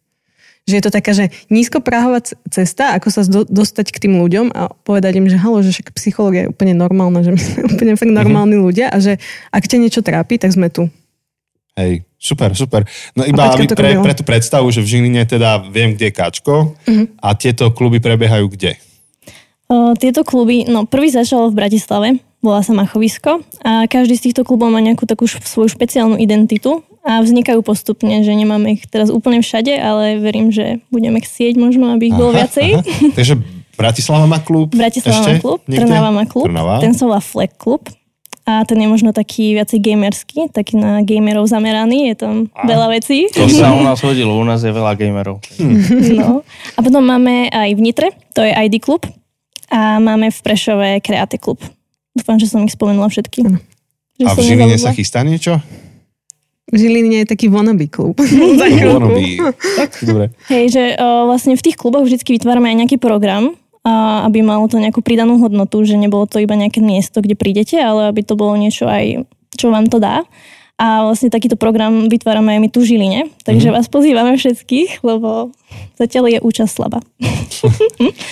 Že je to taká, že nízkoprahová cesta, ako sa do, dostať k tým ľuďom a povedať im, že halo, že však psychológia je úplne normálna, že my sme úplne fakt normálni mm-hmm. ľudia a že ak ťa niečo trápi, tak sme tu. Hej, super, super. No iba aby pre, pre tú predstavu, že v Žiline teda viem, kde je Kačko uh-huh. a tieto kluby prebiehajú kde? O, tieto kluby, no prvý začal v Bratislave, volá sa Machovisko a každý z týchto klubov má nejakú takú svoju špeciálnu identitu a vznikajú postupne, že nemáme ich teraz úplne všade, ale verím, že budeme chcieť možno, aby ich bolo viacej. Aha. Takže Bratislava má klub? Bratislava Ešte? má klub, Trnava má klub, Trnava. ten sa volá Flag klub a ten je možno taký viacej gamerský, taký na gamerov zameraný, je tam a, veľa vecí. To sa u nás hodilo, u nás je veľa gamerov. Hm. No. A potom máme aj v Nitre, to je ID klub a máme v Prešove Kreaty klub. Dúfam, že som ich spomenula všetky. Že a v Žiline sa chystá niečo? V Žiline je taký wannabe klub. wannabe. Dobre. Hej, že o, vlastne v tých kluboch vždy vytvárame aj nejaký program, a aby malo to nejakú pridanú hodnotu, že nebolo to iba nejaké miesto, kde prídete, ale aby to bolo niečo aj, čo vám to dá. A vlastne takýto program vytvárame aj my tu v Žiline, takže mm-hmm. vás pozývame všetkých, lebo zatiaľ je účasť slabá.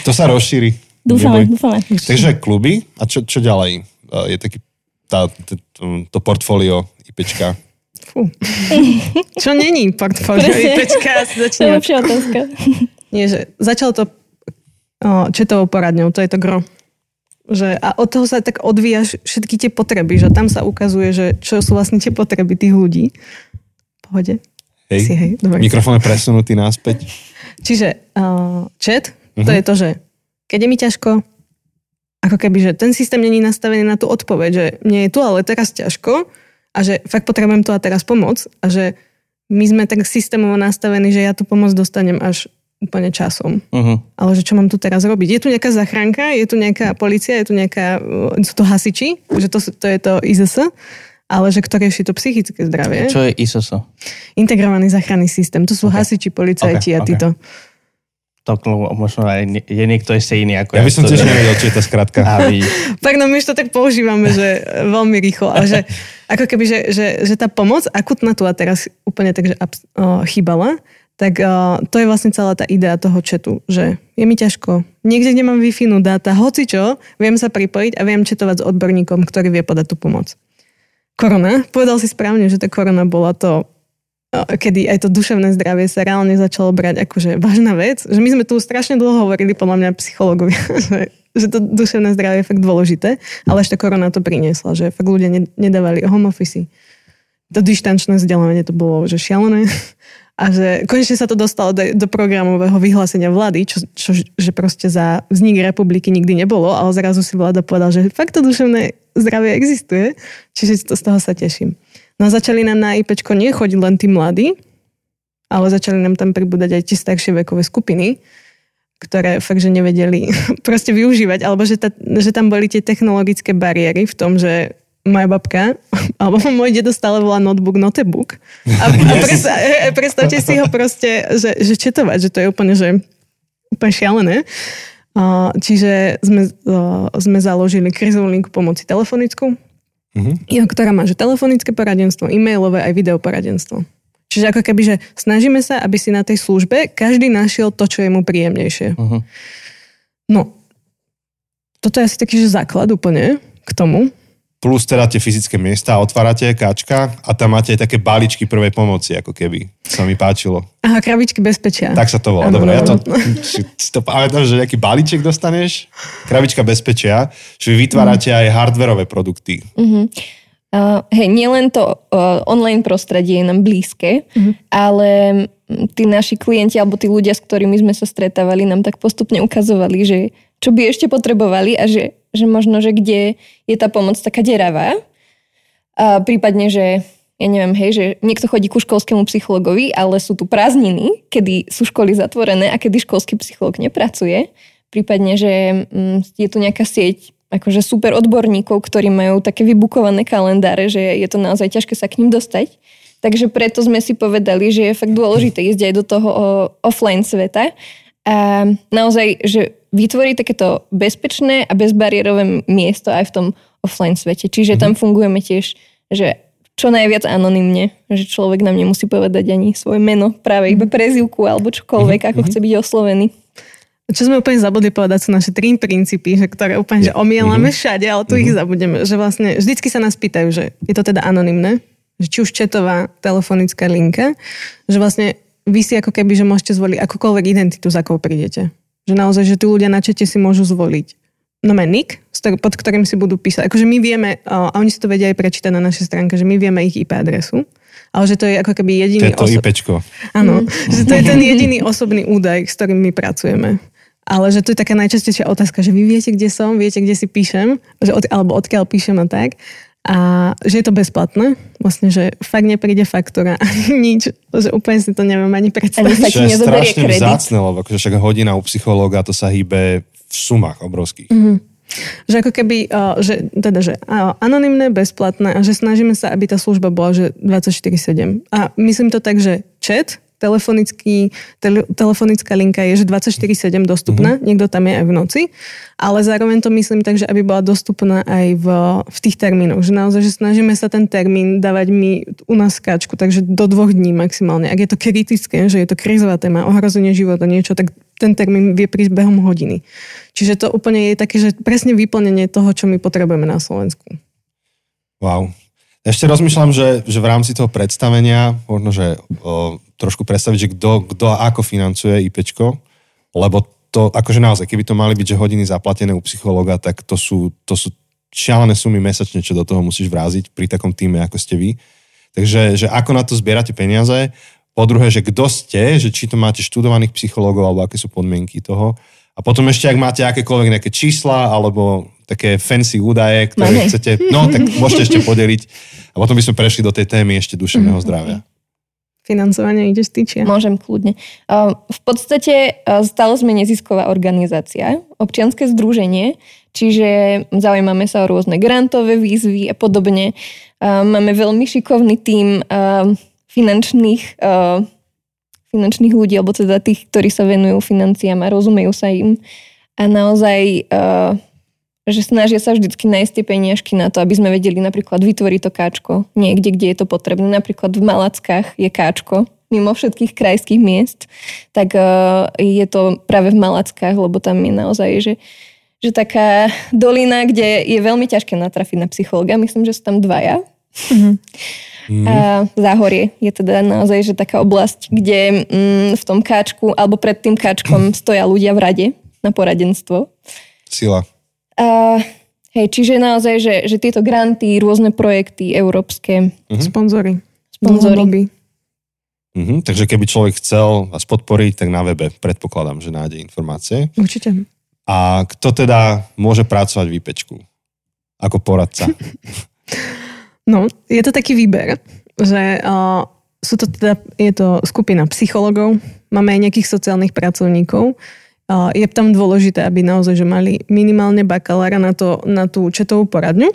to sa rozšíri. Dúfame, Neboj. dúfame. Takže kluby a čo, čo ďalej? Je taký tá, to, to portfólio IPčka. Fú. Čo není portfólio IPčka? To je lepšia otázka. Nie, že začalo to četovou poradňou, to je to gro. Že, a od toho sa tak odvíjaš všetky tie potreby, že tam sa ukazuje, že čo sú vlastne tie potreby tých ľudí. Pohode. Hej, si, hej dobre. mikrofón je presunutý náspäť. Čiže uh, chat, uh-huh. to je to, že keď je mi ťažko, ako keby, že ten systém není nastavený na tú odpoveď, že mne je tu ale teraz ťažko a že fakt potrebujem tu a teraz pomoc a že my sme tak systémovo nastavení, že ja tú pomoc dostanem až úplne časom. Uh-huh. Ale že čo mám tu teraz robiť? Je tu nejaká zachránka, je tu nejaká policia, je tu nejaká, e, sú to hasiči, že to, to je to IZS, ale že kto rieši to psychické zdravie. Čo je ISS? Integrovaný záchranný systém. To sú okay. hasiči, policajti okay, a títo. Okay. To možno aj je niekto ešte iný ako ja. Ja by som tiež nevedel, či je to skratka. tak no my už to tak používame, že veľmi rýchlo. A že ako keby, že, že, že tá pomoc akutná tu a teraz úplne tak, že uh, chýbala tak uh, to je vlastne celá tá idea toho chatu, že je mi ťažko. Niekde, kde mám wi no dáta, hoci čo, viem sa pripojiť a viem četovať s odborníkom, ktorý vie podať tú pomoc. Korona, povedal si správne, že tá korona bola to, kedy aj to duševné zdravie sa reálne začalo brať akože vážna vec, že my sme tu strašne dlho hovorili, podľa mňa psychológovia, že, že to duševné zdravie je fakt dôležité, ale ešte korona to priniesla, že fakt ľudia nedávali home office. To dištančné vzdelávanie to bolo že šialené a že konečne sa to dostalo do, do programového vyhlásenia vlády, čo, čo že proste za vznik republiky nikdy nebolo, ale zrazu si vláda povedal, že fakt to duševné zdravie existuje, čiže to, z toho sa teším. No a začali nám na IPčko nie chodiť len tí mladí, ale začali nám tam pribúdať aj tie staršie vekové skupiny, ktoré fakt, že nevedeli proste využívať, alebo že, ta, že tam boli tie technologické bariéry v tom, že moja babka, alebo môj dedo stále volá notebook, notebook. A, a predstav, predstavte si ho proste, že, že četovať, že to je úplne, že úplne šialené. Čiže sme, sme založili krizovú linku pomoci telefonickú, mm-hmm. ktorá má že telefonické poradenstvo, e-mailové aj videoporadenstvo. Čiže ako keby, že snažíme sa, aby si na tej službe každý našiel to, čo je mu príjemnejšie. Uh-huh. No, toto je asi taký, že základ úplne k tomu plus teda tie fyzické miesta, otvárate káčka a tam máte aj také balíčky prvej pomoci, ako keby. Sa mi páčilo. Aha, krabičky bezpečia. Tak sa to volá. Dobre, ja to, si to pamätám, že nejaký balíček dostaneš, krabička bezpečia, že vy vytvárate mm. aj hardverové produkty. Mm-hmm. Uh, hej, nielen to uh, online prostredie je nám blízke, mm-hmm. ale tí naši klienti alebo tí ľudia, s ktorými sme sa stretávali, nám tak postupne ukazovali, že čo by ešte potrebovali a že že možno, že kde je tá pomoc taká deravá. A prípadne, že ja neviem, hej, že niekto chodí ku školskému psychologovi, ale sú tu prázdniny, kedy sú školy zatvorené a kedy školský psycholog nepracuje. Prípadne, že mm, je tu nejaká sieť akože super odborníkov, ktorí majú také vybukované kalendáre, že je to naozaj ťažké sa k ním dostať. Takže preto sme si povedali, že je fakt dôležité ísť aj do toho offline sveta. A naozaj, že vytvorí takéto bezpečné a bezbariérové miesto aj v tom offline svete. Čiže tam fungujeme tiež, že čo najviac anonymne, že človek nám nemusí povedať ani svoje meno, práve iba prezivku alebo čokoľvek, ako chce byť oslovený. Čo sme úplne zabudli povedať, sú naše tri princípy, že ktoré úplne že omielame všade, ale tu ich zabudeme. Že vlastne vždycky sa nás pýtajú, že je to teda anonymné, že či už četová telefonická linka, že vlastne vy si ako keby, že môžete zvoliť akúkoľvek identitu, za akou prídete. Že naozaj, že tu ľudia na čete si môžu zvoliť no nick, pod ktorým si budú písať. Akože my vieme, a oni si to vedia aj prečítať na našej stránke, že my vieme ich IP adresu, ale že to je ako keby jediný... To je to IPčko. Áno, že to je ten jediný osobný údaj, s ktorým my pracujeme. Ale že to je taká najčastejšia otázka, že vy viete, kde som, viete, kde si píšem, že od, alebo odkiaľ píšem a tak. A že je to bezplatné, vlastne, že fakt nepríde faktúra ani nič, že úplne si to neviem ani predstaviť. Ani sa je strašne kredit. vzácne, lebo akože však hodina u psychológa to sa hýbe v sumách obrovských. Že ako keby, uh, že, teda, že uh, anonymné, bezplatné a že snažíme sa, aby tá služba bola, že 24-7. A myslím to tak, že chat, telefonický, tele, telefonická linka je, že 24-7 dostupná, mm-hmm. niekto tam je aj v noci, ale zároveň to myslím tak, že aby bola dostupná aj v, v tých termínoch, že naozaj, že snažíme sa ten termín dávať my u nás skáčku, takže do dvoch dní maximálne. Ak je to kritické, že je to krízová téma, ohrozenie života, niečo, tak ten termín vie prísť behom hodiny. Čiže to úplne je také, že presne vyplnenie toho, čo my potrebujeme na Slovensku. Wow. Ešte rozmýšľam, že, že v rámci toho predstavenia možno, že o, trošku predstaviť, že kto, a ako financuje IPčko, lebo to, akože naozaj, keby to mali byť, že hodiny zaplatené u psychologa, tak to sú, to sú šialené sumy mesačne, čo do toho musíš vráziť pri takom týme, ako ste vy. Takže že ako na to zbierate peniaze, po druhé, že kto ste, že či to máte študovaných psychológov, alebo aké sú podmienky toho. A potom ešte, ak máte akékoľvek nejaké čísla, alebo také fancy údaje, ktoré Máme. chcete, no tak môžete ešte podeliť. A potom by sme prešli do tej témy ešte duševného zdravia. Financovanie ide stýčia. Môžem kľudne. V podstate stále sme nezisková organizácia, občianske združenie, čiže zaujímame sa o rôzne grantové výzvy a podobne. Máme veľmi šikovný tím finančných, finančných ľudí, alebo teda tých, ktorí sa venujú financiám a rozumejú sa im. A naozaj uh, že snažia sa vždycky nájsť tie peniažky na to, aby sme vedeli napríklad vytvoriť to káčko niekde, kde je to potrebné. Napríklad v Malackách je káčko, mimo všetkých krajských miest, tak uh, je to práve v Malackách, lebo tam je naozaj, že, že taká dolina, kde je veľmi ťažké natrafiť na psychologa. Myslím, že sú tam dvaja. Mhm. A záhorie je teda naozaj že taká oblasť, kde mm, v tom káčku alebo pred tým káčkom stoja ľudia v rade na poradenstvo. Sila. A, hej, čiže naozaj, že, že tieto granty, rôzne projekty európske, Sponzory. Sponzory. Dlhodobí. Mhm, takže keby človek chcel vás podporiť, tak na webe predpokladám, že nájde informácie. Určite. A kto teda môže pracovať v IPčku? Ako poradca? No, je to taký výber, že uh, sú to teda, je to skupina psychologov, máme aj nejakých sociálnych pracovníkov. Uh, je tam dôležité, aby naozaj, že mali minimálne bakalára na, to, na tú četovú poradňu,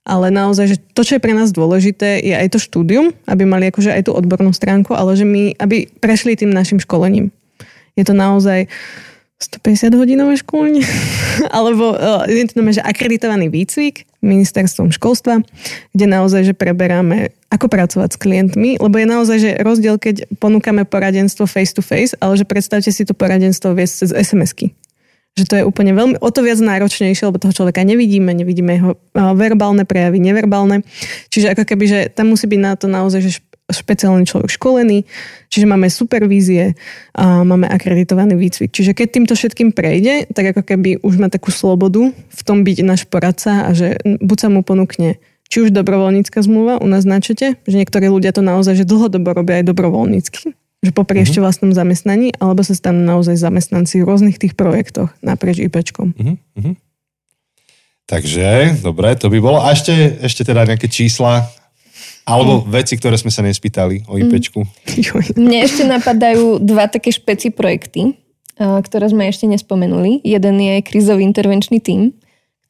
ale naozaj, že to, čo je pre nás dôležité, je aj to štúdium, aby mali akože aj tú odbornú stránku, ale že my, aby prešli tým našim školením. Je to naozaj 150 hodinové školenie, alebo uh, je že akreditovaný výcvik ministerstvom školstva, kde naozaj, že preberáme, ako pracovať s klientmi, lebo je naozaj, že rozdiel, keď ponúkame poradenstvo face to face, ale že predstavte si to poradenstvo viesť cez SMS-ky. Že to je úplne veľmi, o to viac náročnejšie, lebo toho človeka nevidíme, nevidíme jeho uh, verbálne prejavy, neverbálne. Čiže ako keby, že tam musí byť na to naozaj, že špeciálny človek školený, čiže máme supervízie a máme akreditovaný výcvik. Čiže keď týmto všetkým prejde, tak ako keby už má takú slobodu v tom byť náš poradca a že buď sa mu ponúkne či už dobrovoľnícka zmluva u nás na čete, že niektorí ľudia to naozaj že dlhodobo robia aj dobrovoľnícky, že popri ešte vlastnom zamestnaní, alebo sa stanú naozaj zamestnanci v rôznych tých projektoch naprieč IPčkom. Mhm, mhm. Takže, dobre, to by bolo. A ešte, ešte teda nejaké čísla, alebo veci, ktoré sme sa nespýtali o IPčku. Joj. Mne ešte napadajú dva také špeci projekty, ktoré sme ešte nespomenuli. Jeden je krizový intervenčný tím,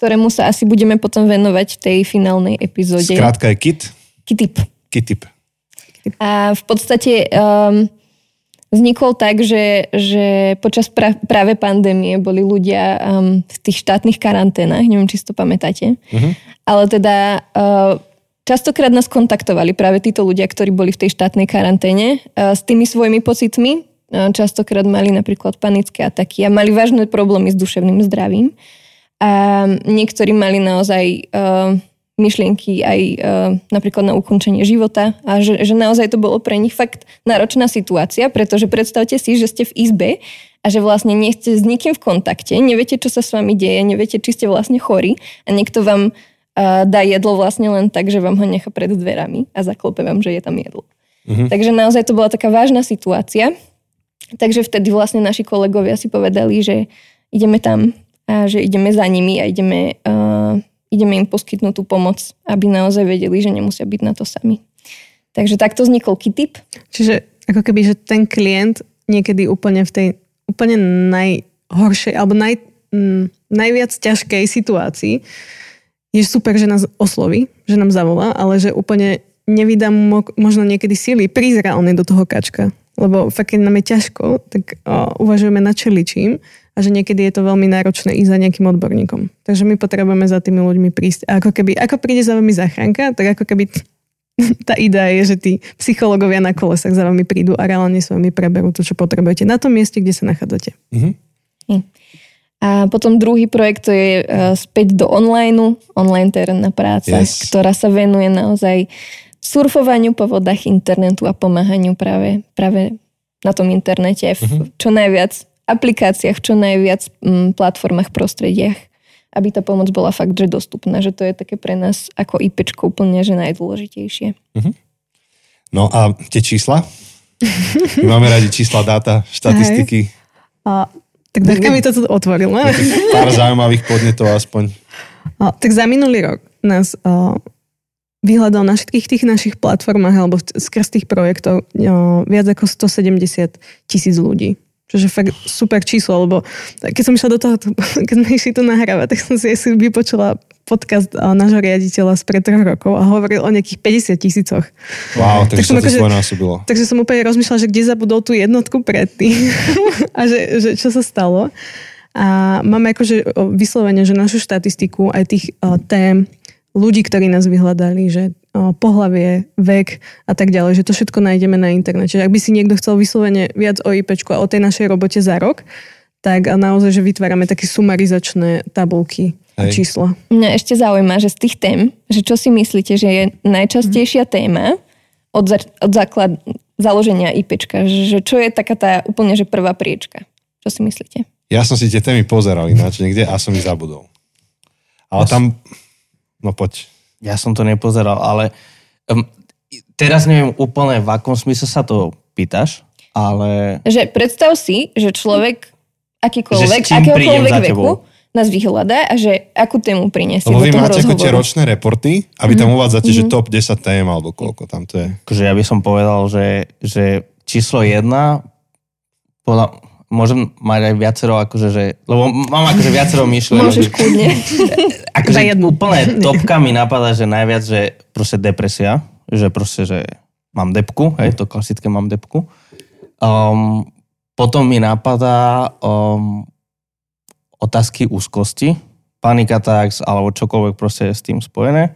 ktorému sa asi budeme potom venovať v tej finálnej epizóde. Skrátka je KIT. KITIP. KITIP. A v podstate um, vznikol tak, že, že počas pra, práve pandémie boli ľudia um, v tých štátnych karanténach, neviem, či si to pamätáte, uh-huh. ale teda uh, častokrát nás kontaktovali práve títo ľudia, ktorí boli v tej štátnej karanténe uh, s tými svojimi pocitmi, uh, častokrát mali napríklad panické ataky a mali vážne problémy s duševným zdravím. A niektorí mali naozaj uh, myšlienky aj e, napríklad na ukončenie života a že, že naozaj to bolo pre nich fakt náročná situácia, pretože predstavte si, že ste v izbe a že vlastne nie ste s nikým v kontakte, neviete, čo sa s vami deje, neviete, či ste vlastne chorí a niekto vám e, dá jedlo vlastne len tak, že vám ho nechá pred dverami a zaklope vám, že je tam jedlo. Mhm. Takže naozaj to bola taká vážna situácia. Takže vtedy vlastne naši kolegovia si povedali, že ideme tam a že ideme za nimi a ideme uh, ideme im poskytnúť tú pomoc, aby naozaj vedeli, že nemusia byť na to sami. Takže takto vznikol Kitip. Čiže ako keby, že ten klient niekedy úplne v tej úplne najhoršej alebo naj, m, najviac ťažkej situácii je super, že nás osloví, že nám zavolá, ale že úplne nevydá mu možno niekedy síly prísť reálne do toho kačka. Lebo fakt, keď nám je ťažko, tak o, uvažujeme na čeličím a že niekedy je to veľmi náročné ísť za nejakým odborníkom. Takže my potrebujeme za tými ľuďmi prísť. A ako keby, ako príde za vami záchranka, tak ako keby tá idea je, že tí psychológovia na kolesách za vami prídu a reálne s vami preberú to, čo potrebujete na tom mieste, kde sa nachádzate. Mm-hmm. A potom druhý projekt to je uh, späť do online, online terénna práca, yes. ktorá sa venuje naozaj surfovaniu po vodách internetu a pomáhaniu práve, práve na tom internete v uh-huh. čo najviac aplikáciách, čo najviac m, mm, platformách, prostrediach, aby tá pomoc bola fakt, že dostupná, že to je také pre nás ako IPčko úplne, že najdôležitejšie. Uh-huh. No a tie čísla? My máme radi čísla, dáta, štatistiky. A, tak Darka mi to tu otvorila. Pár zaujímavých podnetov aspoň. A, tak za minulý rok nás a, vyhľadal na všetkých tých našich platformách alebo skrz tých projektov a, viac ako 170 tisíc ľudí. Čiže fakt super číslo, lebo keď som išla do toho, keď sme išli tu nahrávať, tak som si asi vypočula podcast nášho riaditeľa z pred troch rokov a hovoril o nejakých 50 tisícoch. Wow, takže tak sa to akože, svojnásobilo. Takže som úplne rozmýšľala, že kde zabudol tú jednotku predtým a že, že čo sa stalo. A máme akože vyslovene, že našu štatistiku aj tých uh, tém ľudí, ktorí nás vyhľadali, že pohlavie, vek a tak ďalej, že to všetko nájdeme na internete. Ak by si niekto chcel vyslovene viac o IPčku a o tej našej robote za rok, tak naozaj, že vytvárame také sumarizačné tabulky a čísla. Mňa ešte zaujíma, že z tých tém, že čo si myslíte, že je najčastejšia mm. téma od, za, od základ založenia IPčka, že čo je taká tá úplne, že prvá priečka? Čo si myslíte? Ja som si tie témy pozeral ináč niekde a som ich zabudol. Ale tam, no poď. Ja som to nepozeral, ale um, teraz neviem úplne, v akom smysle sa to pýtaš, ale... Že predstav si, že človek akýkoľvek, že akéhokoľvek veku nás vyhľadá a že akú tému priniesie Lebo vy máte ako tie ročné reporty a vy tam mm-hmm. uvádzate, mm-hmm. že top 10 tém alebo koľko tam to je. Akože ja by som povedal, že, že číslo jedna podľa, môžem mať aj viacero, akože, že, lebo mám akože viacero myšlenok. Môžeš kľudne. akože úplne topka mi napadá, že najviac, že proste depresia, že proste, že mám depku, hej, to klasické mám depku. Um, potom mi napadá um, otázky úzkosti, panika tax, alebo čokoľvek proste je s tým spojené.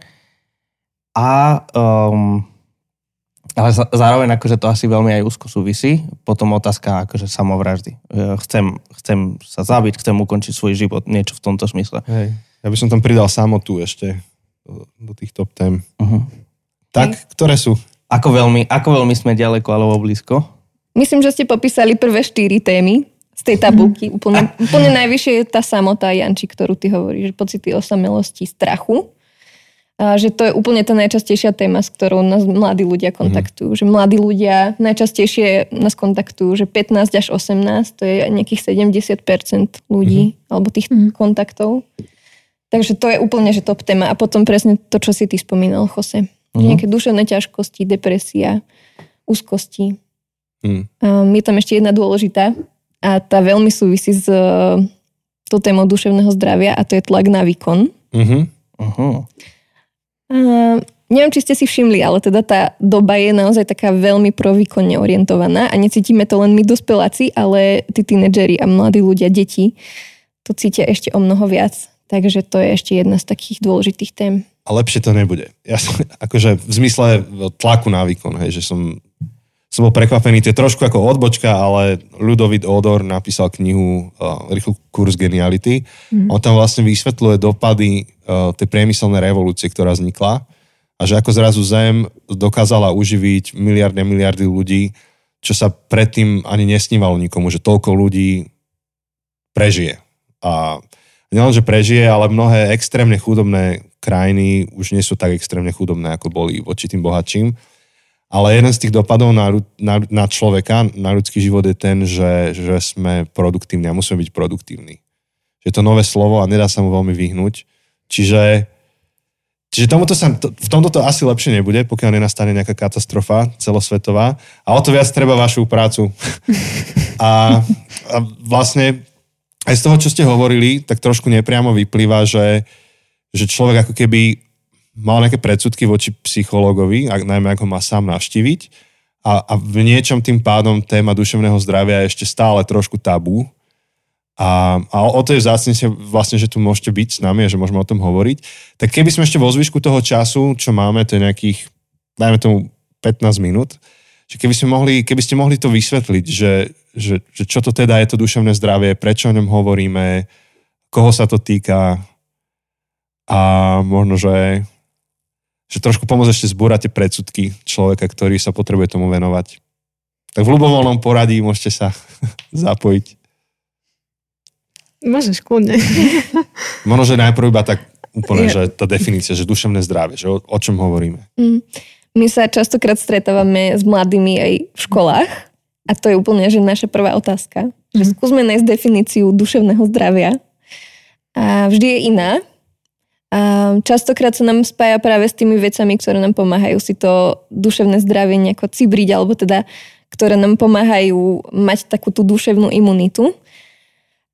A um, ale zároveň akože to asi veľmi aj úzko súvisí. Potom otázka akože samovraždy. E, chcem, chcem sa zabiť, chcem ukončiť svoj život, niečo v tomto smysle. Hej. Ja by som tam pridal samotu ešte do, do tých top tém. Uh-huh. Tak, Hej. ktoré sú? Ako veľmi, ako veľmi sme ďaleko alebo blízko? Myslím, že ste popísali prvé štyri témy z tej tabulky. Úplne, úplne najvyššie je tá samota, Janči, ktorú ty hovoríš, že pocity osamelosti, strachu a že to je úplne tá najčastejšia téma, s ktorou nás mladí ľudia kontaktujú. Mm. Že mladí ľudia najčastejšie nás kontaktujú, že 15 až 18, to je nejakých 70% ľudí, mm. alebo tých mm. kontaktov. Takže to je úplne že top téma. A potom presne to, čo si ty spomínal, Jose. Mm. Nejaké duševné ťažkosti, depresia, úzkosti. Mm. Um, je tam ešte jedna dôležitá a tá veľmi súvisí s uh, tou témou duševného zdravia a to je tlak na výkon. Mm-hmm. Uh-huh. neviem, či ste si všimli, ale teda tá doba je naozaj taká veľmi provýkonne orientovaná a necítime to len my dospeláci, ale tí tínedžeri a mladí ľudia, deti, to cítia ešte o mnoho viac. Takže to je ešte jedna z takých dôležitých tém. A lepšie to nebude. Ja som, akože v zmysle tlaku na výkon, hej, že som, som bol prekvapený. To je trošku ako odbočka, ale Ludovit Odor napísal knihu uh, Rýchly kurz geniality. Mm. On tam vlastne vysvetľuje dopady uh, tej priemyselnej revolúcie, ktorá vznikla a že ako zrazu Zem dokázala uživiť miliardy a miliardy ľudí, čo sa predtým ani nesnívalo nikomu, že toľko ľudí prežije. A nielen, že prežije, ale mnohé extrémne chudobné krajiny už nie sú tak extrémne chudobné, ako boli voči tým bohatším. Ale jeden z tých dopadov na, na, na človeka, na ľudský život je ten, že, že sme produktívni a musíme byť produktívni. Je to nové slovo a nedá sa mu veľmi vyhnúť. Čiže Čiže tomuto sa, to, v tomto to asi lepšie nebude, pokiaľ nenastane nejaká katastrofa celosvetová. A o to viac treba vašu prácu. a, a vlastne aj z toho, čo ste hovorili, tak trošku nepriamo vyplýva, že, že človek ako keby mal nejaké predsudky voči psychológovi, ak, najmä ako má sám navštíviť. A, a v niečom tým pádom téma duševného zdravia je ešte stále trošku tabu a, a o to je vzácnejšie vlastne, že tu môžete byť s nami a že môžeme o tom hovoriť. Tak keby sme ešte vo zvyšku toho času, čo máme, to je nejakých, dajme tomu 15 minút, že keby, sme mohli, keby ste mohli to vysvetliť, že, že, že čo to teda je to duševné zdravie, prečo o ňom hovoríme, koho sa to týka a možno, že, že trošku pomôcť ešte zbúrať tie predsudky človeka, ktorý sa potrebuje tomu venovať. Tak v ľubovoľnom poradí môžete sa zapojiť. Môžeš, kľudne. Možno, že najprv iba tak úplne, že tá definícia, že duševné zdravie, že o, o čom hovoríme. Mm. My sa častokrát stretávame s mladými aj v školách a to je úplne, že naša prvá otázka. Mm. Že mhm. skúsme nájsť definíciu duševného zdravia. A vždy je iná. A častokrát sa nám spája práve s tými vecami, ktoré nám pomáhajú si to duševné zdravie nejako cibriť, alebo teda ktoré nám pomáhajú mať takú tú duševnú imunitu.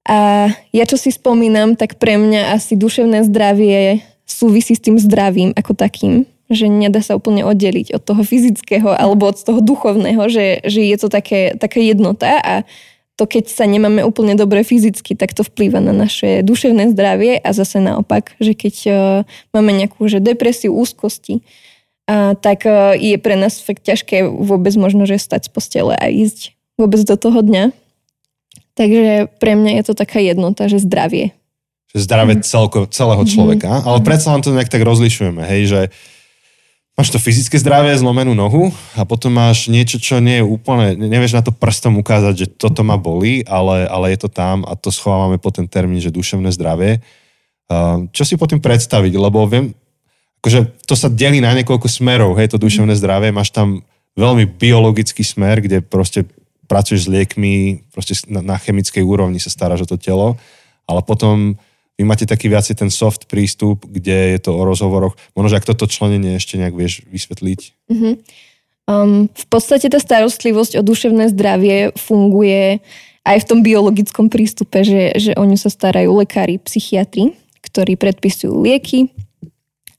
A ja čo si spomínam, tak pre mňa asi duševné zdravie súvisí s tým zdravím ako takým, že nedá sa úplne oddeliť od toho fyzického alebo od toho duchovného, že, že je to také, také jednota a to keď sa nemáme úplne dobre fyzicky, tak to vplýva na naše duševné zdravie a zase naopak, že keď uh, máme nejakú že depresiu, úzkosti, uh, tak uh, je pre nás fakt ťažké vôbec možno, že stať z postele a ísť vôbec do toho dňa. Takže pre mňa je to taká jednota, že zdravie. Že zdravie mm. celko, celého mhm. človeka. Mm. Ale predsa len to nejak tak rozlišujeme, hej, že máš to fyzické zdravie, zlomenú nohu a potom máš niečo, čo nie je úplne, nevieš na to prstom ukázať, že toto ma bolí, ale, ale je to tam a to schovávame po ten termín, že duševné zdravie. Uh, čo si po tým predstaviť, lebo viem, akože to sa delí na niekoľko smerov, hej, to duševné zdravie, máš tam veľmi biologický smer, kde proste pracuješ s liekmi, proste na, na chemickej úrovni sa staráš o to telo, ale potom vy máte taký viacej ten soft prístup, kde je to o rozhovoroch. Možno, že ak toto členenie ešte nejak vieš vysvetliť. Mm-hmm. Um, v podstate tá starostlivosť o duševné zdravie funguje aj v tom biologickom prístupe, že, že o ňu sa starajú lekári, psychiatri, ktorí predpisujú lieky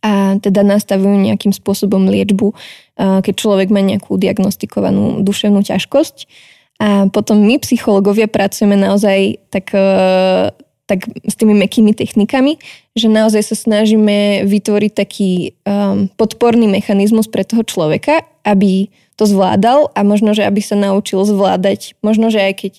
a teda nastavujú nejakým spôsobom liečbu, keď človek má nejakú diagnostikovanú duševnú ťažkosť. A potom my, psychológovia, pracujeme naozaj tak, e, tak s tými mekými technikami, že naozaj sa snažíme vytvoriť taký um, podporný mechanizmus pre toho človeka, aby to zvládal a možno, že aby sa naučil zvládať, možno, že aj keď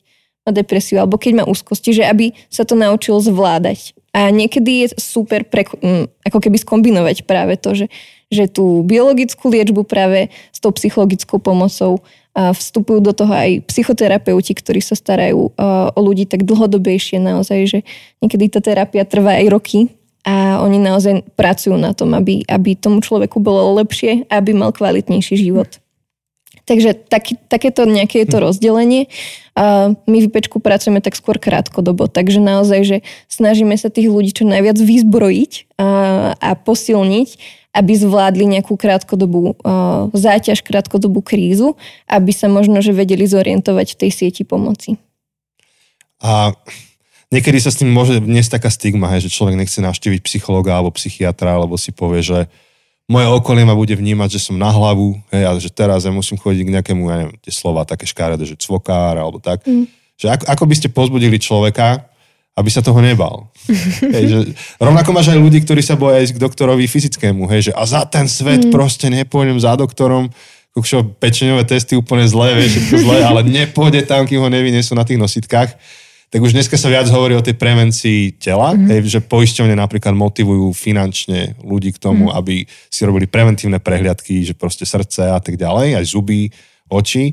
má depresiu alebo keď má úzkosti, že aby sa to naučil zvládať. A niekedy je super pre, um, ako keby skombinovať práve to, že, že tú biologickú liečbu práve s tou psychologickou pomocou vstupujú do toho aj psychoterapeuti, ktorí sa starajú o ľudí tak dlhodobejšie naozaj, že niekedy tá terapia trvá aj roky a oni naozaj pracujú na tom, aby, aby tomu človeku bolo lepšie a aby mal kvalitnejší život. Takže tak, takéto nejaké je to hm. rozdelenie. A my v Pečku pracujeme tak skôr krátkodobo, takže naozaj, že snažíme sa tých ľudí čo najviac vyzbrojiť a, a posilniť aby zvládli nejakú krátkodobú uh, záťaž, krátkodobú krízu, aby sa možno, že vedeli zorientovať v tej sieti pomoci. A niekedy sa s tým môže dnes taká stigma, hej, že človek nechce navštíviť psychologa alebo psychiatra, alebo si povie, že moje okolie ma bude vnímať, že som na hlavu, hej, a že teraz ja musím chodiť k nejakému, ja neviem, tie slova také škáredé, že cvokár alebo tak. Mm. Že ako, ako by ste pozbudili človeka, aby sa toho nebal. hej, že, rovnako máš aj ľudí, ktorí sa boja ísť k doktorovi fyzickému, hej, že a za ten svet mm. proste nepôjdem za doktorom, kukšo, pečeňové testy úplne zlé, vieš, všetko zlé, ale nepôjde tam, kým ho nevynesú na tých nositkách tak už dneska sa viac hovorí o tej prevencii tela, mm-hmm. hej, že poisťovne napríklad motivujú finančne ľudí k tomu, mm-hmm. aby si robili preventívne prehliadky, že proste srdce a tak ďalej, aj zuby, oči.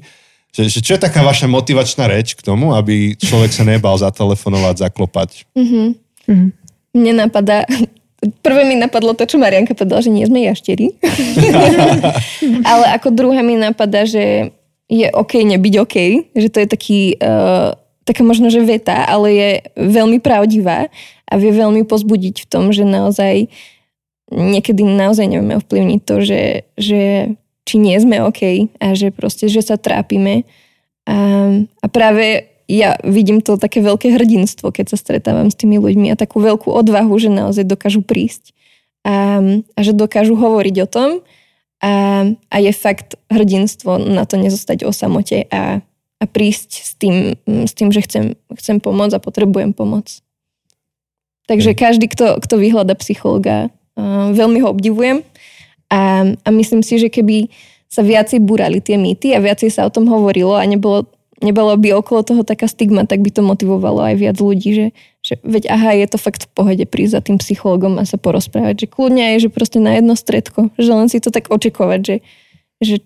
Že, že čo je taká vaša motivačná reč k tomu, aby človek sa nebal zatelefonovať, zaklopať? Mm-hmm. Mm-hmm. Mne napadá, prvé mi napadlo to, čo Marianka povedala, že nie sme jašteri. Ale ako druhé mi napadá, že je OK nebyť OK, že to je taký uh, taká možno, že veta, ale je veľmi pravdivá a vie veľmi pozbudiť v tom, že naozaj niekedy naozaj nevieme ovplyvniť to, že, že či nie sme OK a že proste, že sa trápime. A, a práve ja vidím to také veľké hrdinstvo, keď sa stretávam s tými ľuďmi a takú veľkú odvahu, že naozaj dokážu prísť a, a že dokážu hovoriť o tom a, a je fakt hrdinstvo na to nezostať o samote a a prísť s tým, s tým že chcem, chcem pomôcť a potrebujem pomoc. Takže mm. každý, kto, kto vyhľada psychologa, veľmi ho obdivujem a, a myslím si, že keby sa viacej búrali tie mýty a viacej sa o tom hovorilo a nebolo, nebolo by okolo toho taká stigma, tak by to motivovalo aj viac ľudí, že, že veď aha, je to fakt v pohode prísť za tým psychologom a sa porozprávať, že kľudne je, že proste na jedno stredko, že len si to tak očakovať, že, že,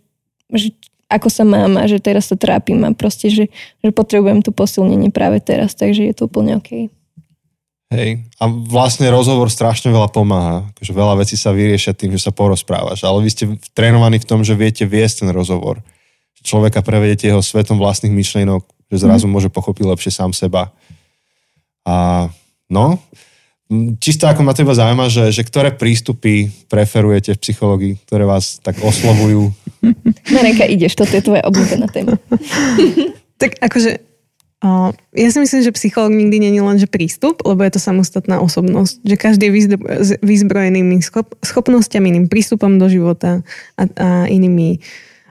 že ako sa mám a že teraz sa trápim a proste, že, že potrebujem to posilnenie práve teraz, takže je to úplne OK. Hej, a vlastne rozhovor strašne veľa pomáha. Akože veľa vecí sa vyriešia tým, že sa porozprávaš, ale vy ste trénovaní v tom, že viete viesť ten rozhovor. Človeka prevedete jeho svetom vlastných myšlienok, že zrazu mm. môže pochopiť lepšie sám seba. A no, Čisto ako ma teba zaujíma, že, že ktoré prístupy preferujete v psychológii, ktoré vás tak oslovujú? Marenka, ideš, toto je tvoja obľúbená téma. tak akože ja si myslím, že psychológ nikdy není len že prístup, lebo je to samostatná osobnosť. Že každý je vyzbrojený schop, schopnosťami, iným prístupom do života a, a inými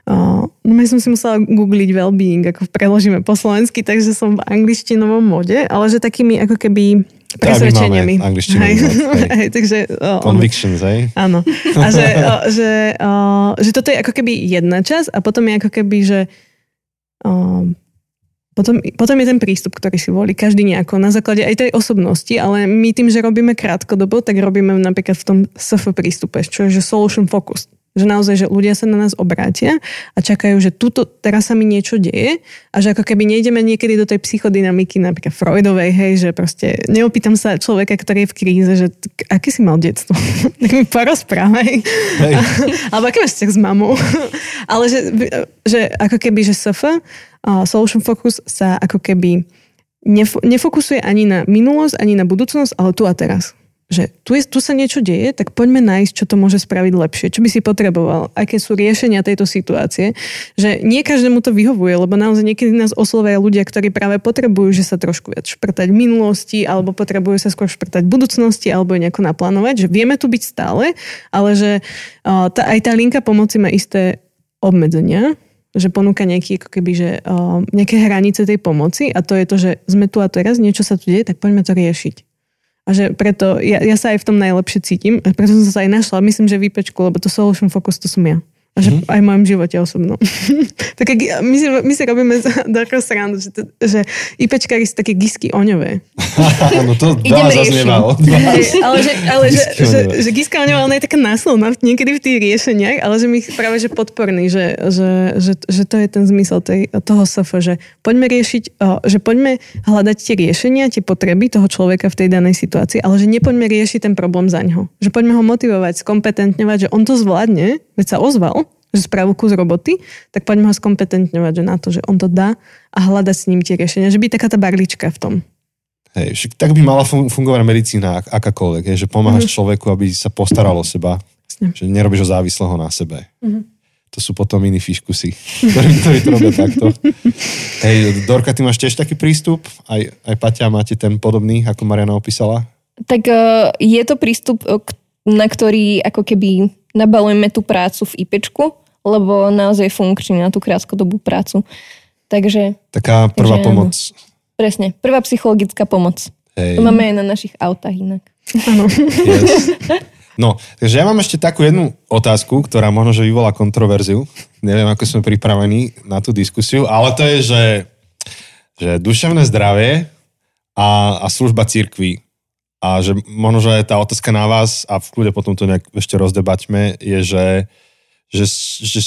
Uh, no ja som si musela googliť well-being, ako preložíme po slovensky, takže som v angličtinovom mode, ale že takými ako keby presvedčeniami. Hej. hej, takže, o, Convictions, hej? Áno. A že, o, že, že toto je ako keby jedna časť a potom je ako keby, že potom, potom je ten prístup, ktorý si volí každý nejako na základe aj tej osobnosti, ale my tým, že robíme krátkodobo, tak robíme napríklad v tom SF prístupe, čo je že solution focus. Že naozaj, že ľudia sa na nás obrátia a čakajú, že tuto, teraz sa mi niečo deje a že ako keby nejdeme niekedy do tej psychodynamiky napríklad Freudovej, hej, že proste neopýtam sa človeka, ktorý je v kríze, že aké si mal detstvo? tak mi porozprávaj. Hej. Alebo aké máš s mamou? Ale že, že ako keby, že SF, uh, Solution Focus sa ako keby nefokusuje ani na minulosť, ani na budúcnosť, ale tu a teraz že tu, je, tu sa niečo deje, tak poďme nájsť, čo to môže spraviť lepšie, čo by si potreboval, aké sú riešenia tejto situácie, že nie každému to vyhovuje, lebo naozaj niekedy nás oslovia ľudia, ktorí práve potrebujú, že sa trošku viac šprtať minulosti, alebo potrebujú sa skôr šprtať budúcnosti, alebo nejako naplánovať, že vieme tu byť stále, ale že uh, tá, aj tá linka pomoci má isté obmedzenia, že ponúka nejaký, ako keby, že, uh, nejaké hranice tej pomoci a to je to, že sme tu a teraz, niečo sa tu deje, tak poďme to riešiť. A že preto ja, ja sa aj v tom najlepšie cítim. A preto som sa aj našla. Myslím, že výpečku, lebo to Solution Focus to som ja. A že mm. aj v mojom živote osobnom. tak my, si, my si robíme Darko srandu, že, to, že IPčkári sú také gisky oňové. no to veľa zaznieva Ale, že, ale že, že, že giska oňová, ona je taká náslovná niekedy v tých riešeniach, ale že my práve že podporný, že, že, že, že to je ten zmysel tej, toho SF, že poďme riešiť, že poďme hľadať tie riešenia, tie potreby toho človeka v tej danej situácii, ale že nepoďme riešiť ten problém za ňo. Že poďme ho motivovať, skompetentňovať, že on to zvládne, veď sa ozval, že spravil kus roboty, tak poďme ho skompetentňovať že na to, že on to dá a hľadať s ním tie riešenia. Že by taká tá barlička v tom. Hej, tak by mala fungovať medicína akákoľvek, je, že pomáhaš mm-hmm. človeku, aby sa postaral o seba. Jasne. Že nerobíš ho závislého na sebe. Mm-hmm. To sú potom iní fiškusy, ktorí, ktorí to robia takto. Hej, Dorka, ty máš tiež taký prístup? Aj, aj Paťa máte ten podobný, ako Mariana opísala? Tak uh, je to prístup, na ktorý ako keby nabalujeme tú prácu v IPčku, lebo naozaj funkčný na tú krátkodobú prácu. Takže... Taká prvá Takže áno. pomoc. Presne, prvá psychologická pomoc. Hej. To máme aj na našich autách inak. Yes. No, takže ja mám ešte takú jednu otázku, ktorá možno, že vyvolá kontroverziu. Neviem, ako sme pripravení na tú diskusiu, ale to je, že, že duševné zdravie a, a služba církví. A že možno, že tá otázka na vás, a v kľude potom to nejak ešte rozdebaťme, je, že, že, že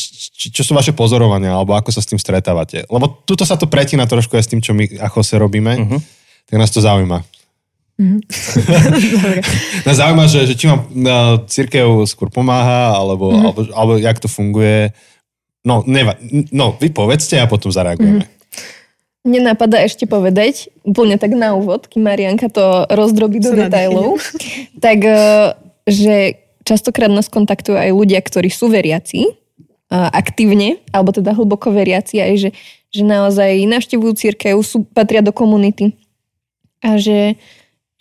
čo sú vaše pozorovania, alebo ako sa s tým stretávate. Lebo tuto sa to pretína trošku aj s tým, čo my ako sa robíme, uh-huh. tak nás to zaujíma. Nás zaujíma, že, že či vám uh, církev skôr pomáha, alebo, mm-hmm. alebo, alebo jak to funguje. No, neva, no, vy povedzte a potom zareagujeme. Mm-hmm. Mne napadá ešte povedať, úplne tak na úvod, kým Marianka to rozdrobí do detailov, tak eh, že častokrát nás kontaktujú aj ľudia, ktorí sú veriaci, eh, aktívne, alebo teda hlboko veriaci, aj že, že naozaj navštevujú církev, sú, patria do komunity. A že,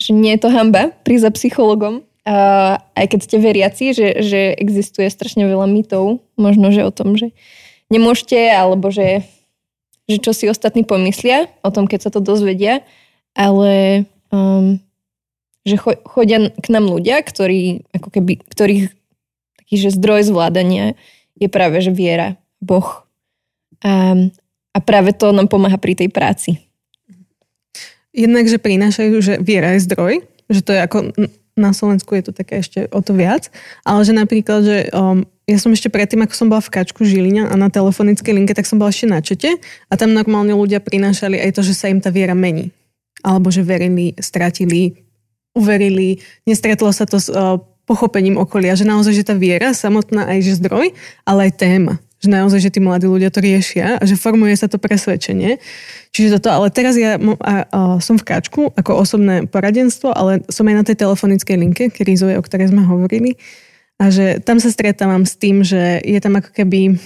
že nie je to hamba prísť za psychologom, a aj keď ste veriaci, že, že existuje strašne veľa mýtov, možno, že o tom, že nemôžete, alebo že že čo si ostatní pomyslia o tom, keď sa to dozvedia, ale um, že cho- chodia k nám ľudia, ktorí, ako keby, ktorých taký, že zdroj zvládania je práve, že viera, Boh. A, a práve to nám pomáha pri tej práci. Jednak, že prinášajú, že viera je zdroj, že to je ako na Slovensku je to také ešte o to viac, ale že napríklad, že um, ja som ešte predtým, ako som bola v Kačku Žiliňa a na telefonickej linke, tak som bola ešte na čete a tam normálne ľudia prinášali aj to, že sa im tá viera mení. Alebo že verili, stratili, uverili, nestretlo sa to s uh, pochopením okolia, že naozaj, že tá viera samotná aj že zdroj, ale aj téma. Že naozaj, že tí mladí ľudia to riešia a že formuje sa to presvedčenie. Čiže toto, ale teraz ja a, a, som v Kačku ako osobné poradenstvo, ale som aj na tej telefonickej linke, krízovej, o ktorej sme hovorili. A že tam sa stretávam s tým, že je tam ako keby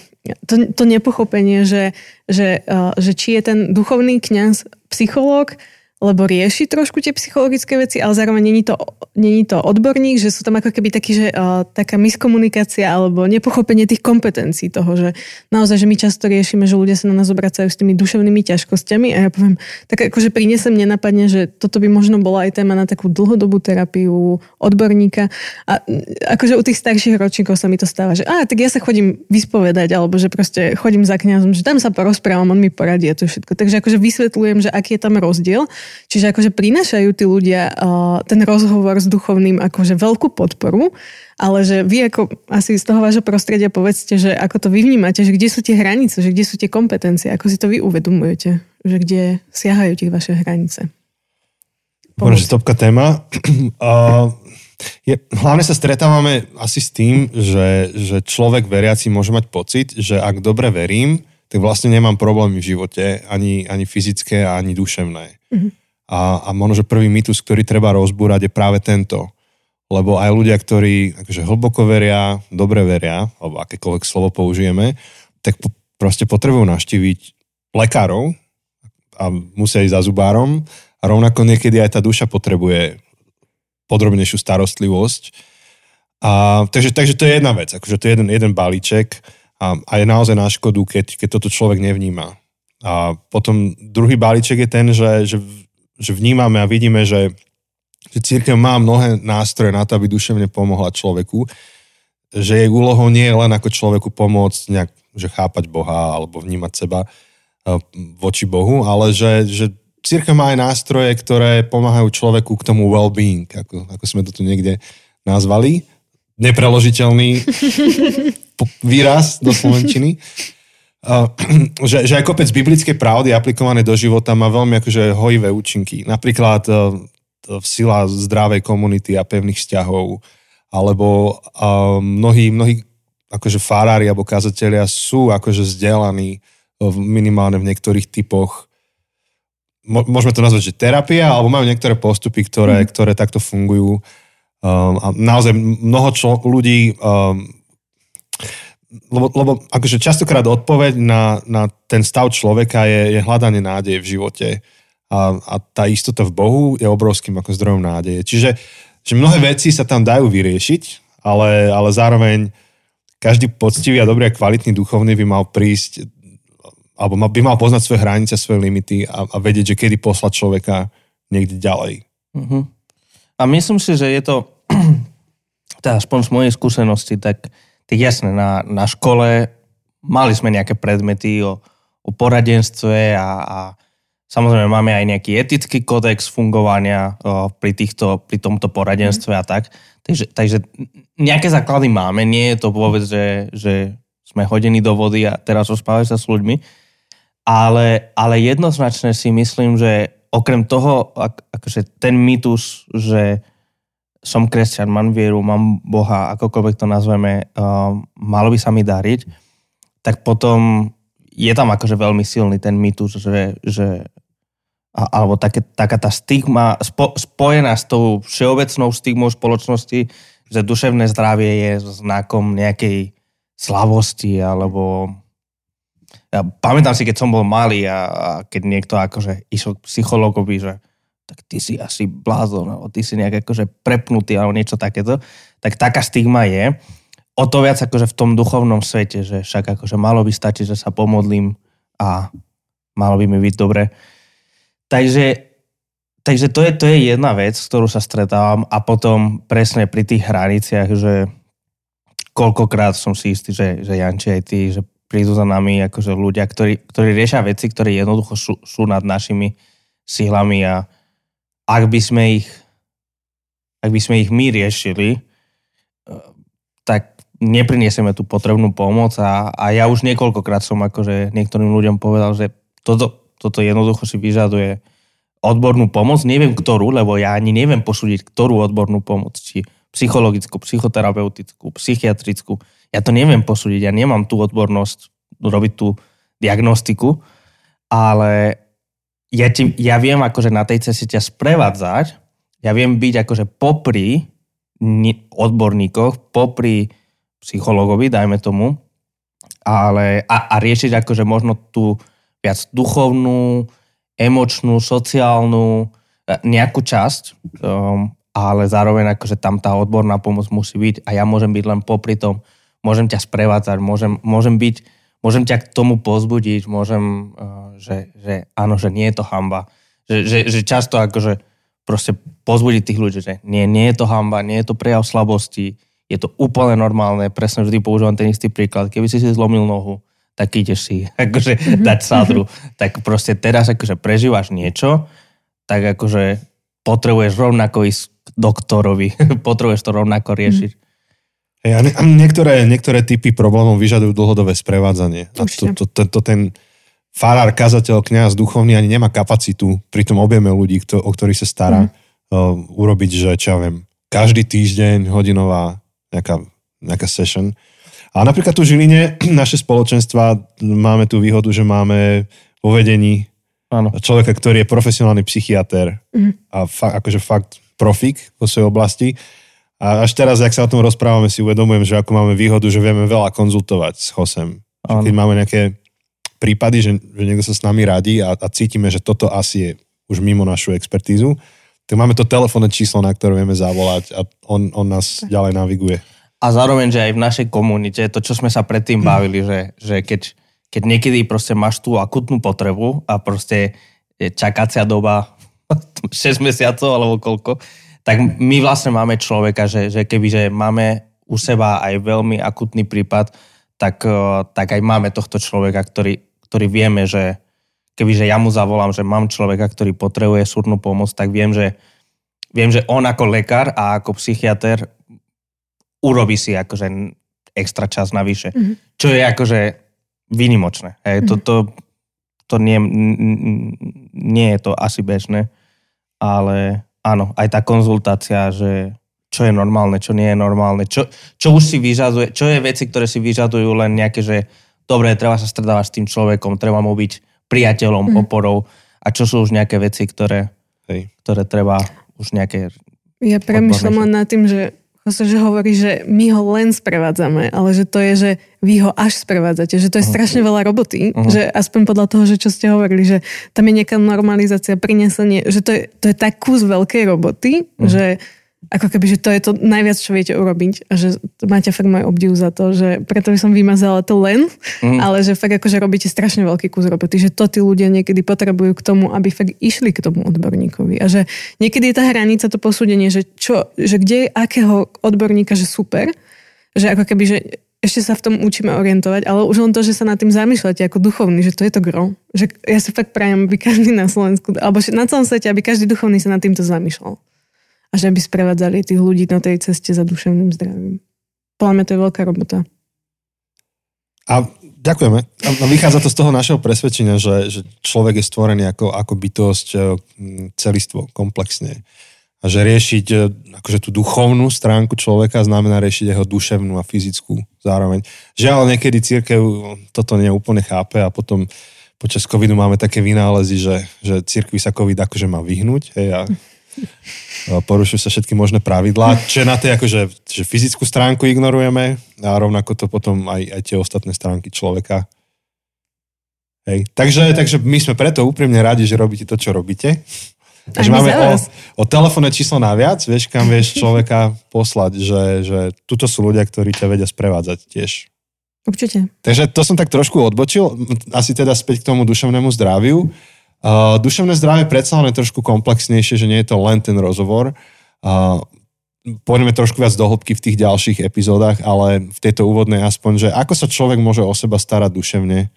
to, to nepochopenie, že, že, uh, že či je ten duchovný kňaz psychológ, lebo rieši trošku tie psychologické veci, ale zároveň není to, není to odborník, že sú tam ako keby taký, že uh, taká miskomunikácia alebo nepochopenie tých kompetencií toho, že naozaj, že my často riešime, že ľudia sa na nás obracajú s tými duševnými ťažkosťami a ja poviem, tak akože prinesem nenapadne, že toto by možno bola aj téma na takú dlhodobú terapiu odborníka a mm, akože u tých starších ročníkov sa mi to stáva, že a tak ja sa chodím vyspovedať alebo že proste chodím za kňazom, že tam sa porozprávam, on mi poradí a to všetko. Takže akože vysvetľujem, že aký je tam rozdiel. Čiže akože prinášajú tí ľudia uh, ten rozhovor s duchovným akože veľkú podporu, ale že vy ako asi z toho vášho prostredia povedzte, že ako to vy vnímate, že kde sú tie hranice, že kde sú tie kompetencie, ako si to vy uvedomujete, že kde siahajú tie vaše hranice. Možno, že topka téma. Uh, je, hlavne sa stretávame asi s tým, že, že človek veriaci môže mať pocit, že ak dobre verím, tak vlastne nemám problémy v živote, ani, ani fyzické, ani duševné. Mm-hmm. A, a možno, že prvý mýtus, ktorý treba rozbúrať, je práve tento. Lebo aj ľudia, ktorí akože hlboko veria, dobre veria, alebo akékoľvek slovo použijeme, tak po, proste potrebujú navštíviť lekárov a musia ísť za zubárom a rovnako niekedy aj tá duša potrebuje podrobnejšiu starostlivosť. A, takže, takže to je jedna vec, akože to je jeden, jeden balíček a, a je naozaj na škodu, keď, keď toto človek nevníma. A potom druhý balíček je ten, že, že, že vnímame a vidíme, že, že církev má mnohé nástroje na to, aby duševne pomohla človeku, že jej úlohou nie je len ako človeku pomôcť nejak, že chápať Boha alebo vnímať seba eh, voči Bohu, ale že, že církev má aj nástroje, ktoré pomáhajú človeku k tomu well-being, ako, ako sme to tu niekde nazvali. Nepreložiteľný výraz do slovenčiny. Že, že aj kopec biblickej pravdy aplikované do života má veľmi akože hojivé účinky. Napríklad uh, sila zdravej komunity a pevných vzťahov, alebo uh, mnohí, mnohí akože farári alebo kazatelia sú akože vzdelaní minimálne v niektorých typoch môžeme to nazvať, že terapia, alebo majú niektoré postupy, ktoré, mm. ktoré takto fungujú. Um, a naozaj mnoho člo, ľudí, um, lebo, lebo akože častokrát odpoveď na, na ten stav človeka je, je hľadanie nádeje v živote. A, a tá istota v Bohu je obrovským ako zdrojom nádeje. Čiže že mnohé veci sa tam dajú vyriešiť, ale, ale zároveň každý poctivý a dobrý a kvalitný duchovný by mal prísť alebo by mal poznať svoje hranice, svoje limity a, a vedieť, že kedy poslať človeka niekde ďalej. Uh-huh. A myslím si, že je to, teda aspoň z mojej skúsenosti, tak, tak jasné, na, na škole mali sme nejaké predmety o, o poradenstve a, a samozrejme máme aj nejaký etický kódex fungovania o, pri, týchto, pri tomto poradenstve uh-huh. a tak. Takže, takže nejaké základy máme, nie je to vôbec, že, že sme hodení do vody a teraz rozprávame sa s ľuďmi, ale, ale jednoznačne si myslím, že okrem toho, ak, akože ten mýtus, že som kresťan, mám vieru, mám Boha, akokoľvek to nazveme, uh, malo by sa mi dariť, tak potom je tam akože veľmi silný ten mýtus, že, že a, alebo také, taká tá stigma spo, spojená s tou všeobecnou stigmou spoločnosti, že duševné zdravie je znakom nejakej slavosti alebo ja pamätám si, keď som bol malý a, a keď niekto akože išiel k psychologovi, že tak ty si asi blázon, alebo ty si nejak akože prepnutý, alebo niečo takéto, tak taká stigma je. O to viac akože v tom duchovnom svete, že však akože malo by stačiť, že sa pomodlím a malo by mi byť dobre. Takže, takže to, je, to je jedna vec, s ktorú sa stretávam a potom presne pri tých hraniciach, že koľkokrát som si istý, že, že Janči aj ty, že prídu za nami akože ľudia, ktorí, ktorí riešia veci, ktoré jednoducho sú, sú nad našimi silami a ak by sme ich ak by sme ich my riešili, eh, tak nepriniesieme tú potrebnú pomoc a, a ja už niekoľkokrát som akože niektorým ľuďom povedal, že toto, toto jednoducho si vyžaduje odbornú pomoc, neviem ktorú, lebo ja ani neviem posúdiť, ktorú odbornú pomoc, či psychologickú, psychoterapeutickú, psychiatrickú, ja to neviem posúdiť, ja nemám tú odbornosť robiť tú diagnostiku, ale ja, ti, ja viem akože na tej ceste ťa sprevádzať, ja viem byť akože popri odborníkoch, popri psychologovi, dajme tomu, ale, a, a riešiť akože možno tú viac duchovnú, emočnú, sociálnu, e, nejakú časť, um, ale zároveň akože tam tá odborná pomoc musí byť a ja môžem byť len popri tom. Môžem ťa sprevádzať, môžem, môžem byť, môžem ťa k tomu pozbudiť, môžem, uh, že, že áno, že nie je to hamba. Že, že, že často akože proste pozbudiť tých ľudí, že nie, nie je to hamba, nie je to prejav slabosti, je to úplne normálne, presne vždy používam ten istý príklad. Keby si si zlomil nohu, tak ideš si akože dať sádru. tak proste teraz akože prežívaš niečo, tak akože potrebuješ rovnako ísť k doktorovi, potrebuješ to rovnako riešiť. Hej, a, niektoré, niektoré typy problémov vyžadujú dlhodobé sprevádzanie. A to, to, to, to ten farár, kazateľ, kňaz, duchovný ani nemá kapacitu pri tom objeme ľudí, kto, o ktorých sa stará, mm. uh, urobiť, že čo ja viem, každý týždeň hodinová nejaká, nejaká session. A napríklad tu v Žiline naše spoločenstva máme tú výhodu, že máme vo vedení Áno. človeka, ktorý je profesionálny psychiatr mm. a fa, akože fakt profik vo svojej oblasti a až teraz, ak sa o tom rozprávame, si uvedomujem, že ako máme výhodu, že vieme veľa konzultovať s Hosem. Keď máme nejaké prípady, že, že niekto sa s nami radí a, a cítime, že toto asi je už mimo našu expertízu, tak máme to telefónne číslo, na ktoré vieme zavolať a on, on nás ďalej naviguje. A zároveň, že aj v našej komunite, to, čo sme sa predtým bavili, že, že keď, keď niekedy proste máš tú akutnú potrebu a proste je čakacia doba 6 mesiacov alebo koľko, tak my vlastne máme človeka, že, že keby že máme u seba aj veľmi akutný prípad, tak, eh, tak aj máme tohto človeka, ktorý, ktorý vieme, že kebyže ja mu zavolám, že mám človeka, ktorý potrebuje súrnu pomoc, tak viem, že, viem, že on ako lekár a ako psychiatr urobí si akože extra čas navyše. Mm-hmm. Čo je akože výnimočné. Hej, mm-hmm. to, to, to nie, nie je to asi bežné, ale áno, aj tá konzultácia, že čo je normálne, čo nie je normálne, čo, čo už si vyžaduje, čo je veci, ktoré si vyžadujú len nejaké, že dobre, treba sa stretávať s tým človekom, treba mu byť priateľom, mm. oporou a čo sú už nejaké veci, ktoré, Hej. ktoré treba už nejaké... Ja premyšľam len nad tým, že že hovorí, že my ho len sprevádzame, ale že to je, že vy ho až sprevádzate, že to je strašne veľa roboty, uh-huh. že aspoň podľa toho, že čo ste hovorili, že tam je nejaká normalizácia, prinesenie, že to je, to je tak kus veľkej roboty, uh-huh. že ako keby, že to je to najviac, čo viete urobiť a že máte fakt môj obdiv za to, že preto by som vymazala to len, mm. ale že fakt akože robíte strašne veľký kus roboty, že to tí ľudia niekedy potrebujú k tomu, aby fakt išli k tomu odborníkovi a že niekedy je tá hranica, to posúdenie, že čo, že kde je akého odborníka, že super, že ako keby, že ešte sa v tom učíme orientovať, ale už len to, že sa nad tým zamýšľate ako duchovný, že to je to gro. Že ja si fakt prajem, aby každý na Slovensku, alebo na celom svete, aby každý duchovný sa nad týmto zamýšľal a že by sprevádzali tých ľudí na tej ceste za duševným zdravím. Podľa mňa to je veľká robota. A ďakujeme. A vychádza to z toho našeho presvedčenia, že, že človek je stvorený ako, ako bytosť e, celistvo, komplexne. A že riešiť e, akože tú duchovnú stránku človeka znamená riešiť jeho duševnú a fyzickú zároveň. Žiaľ, niekedy církev toto neúplne chápe a potom počas covidu máme také vynálezy, že, že církvi sa covid akože má vyhnúť hej, a porušujú sa všetky možné pravidlá, čiže na tej akože že fyzickú stránku ignorujeme a rovnako to potom aj, aj tie ostatné stránky človeka. Hej. Takže, takže my sme preto úprimne radi, že robíte to, čo robíte. Takže máme o, o telefónne číslo naviac, vieš, kam vieš človeka poslať, že, že tuto sú ľudia, ktorí ťa vedia sprevádzať tiež. Určite. Takže to som tak trošku odbočil, asi teda späť k tomu duševnému zdraviu. Uh, duševné zdravie predsa len je trošku komplexnejšie, že nie je to len ten rozhovor. Uh, pôjdeme trošku viac do hĺbky v tých ďalších epizódach, ale v tejto úvodnej aspoň, že ako sa človek môže o seba starať duševne,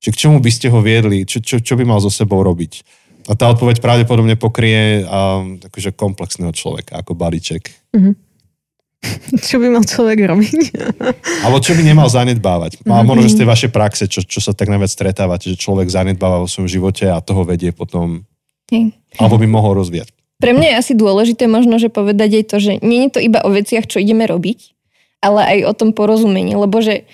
že k čomu by ste ho viedli, čo, čo, čo by mal so sebou robiť. A tá odpoveď pravdepodobne pokrie um, akože komplexného človeka, ako balíček. Mm-hmm. Čo by mal človek robiť? Alebo čo by nemal zanedbávať. A možno, že z tej vašej praxe, čo, čo sa tak najviac stretávate, že človek zanedbáva vo svojom živote a toho vedie potom, Hej. alebo by mohol rozvíjať. Pre mňa je asi dôležité možno, že povedať aj to, že nie je to iba o veciach, čo ideme robiť, ale aj o tom porozumení, lebo že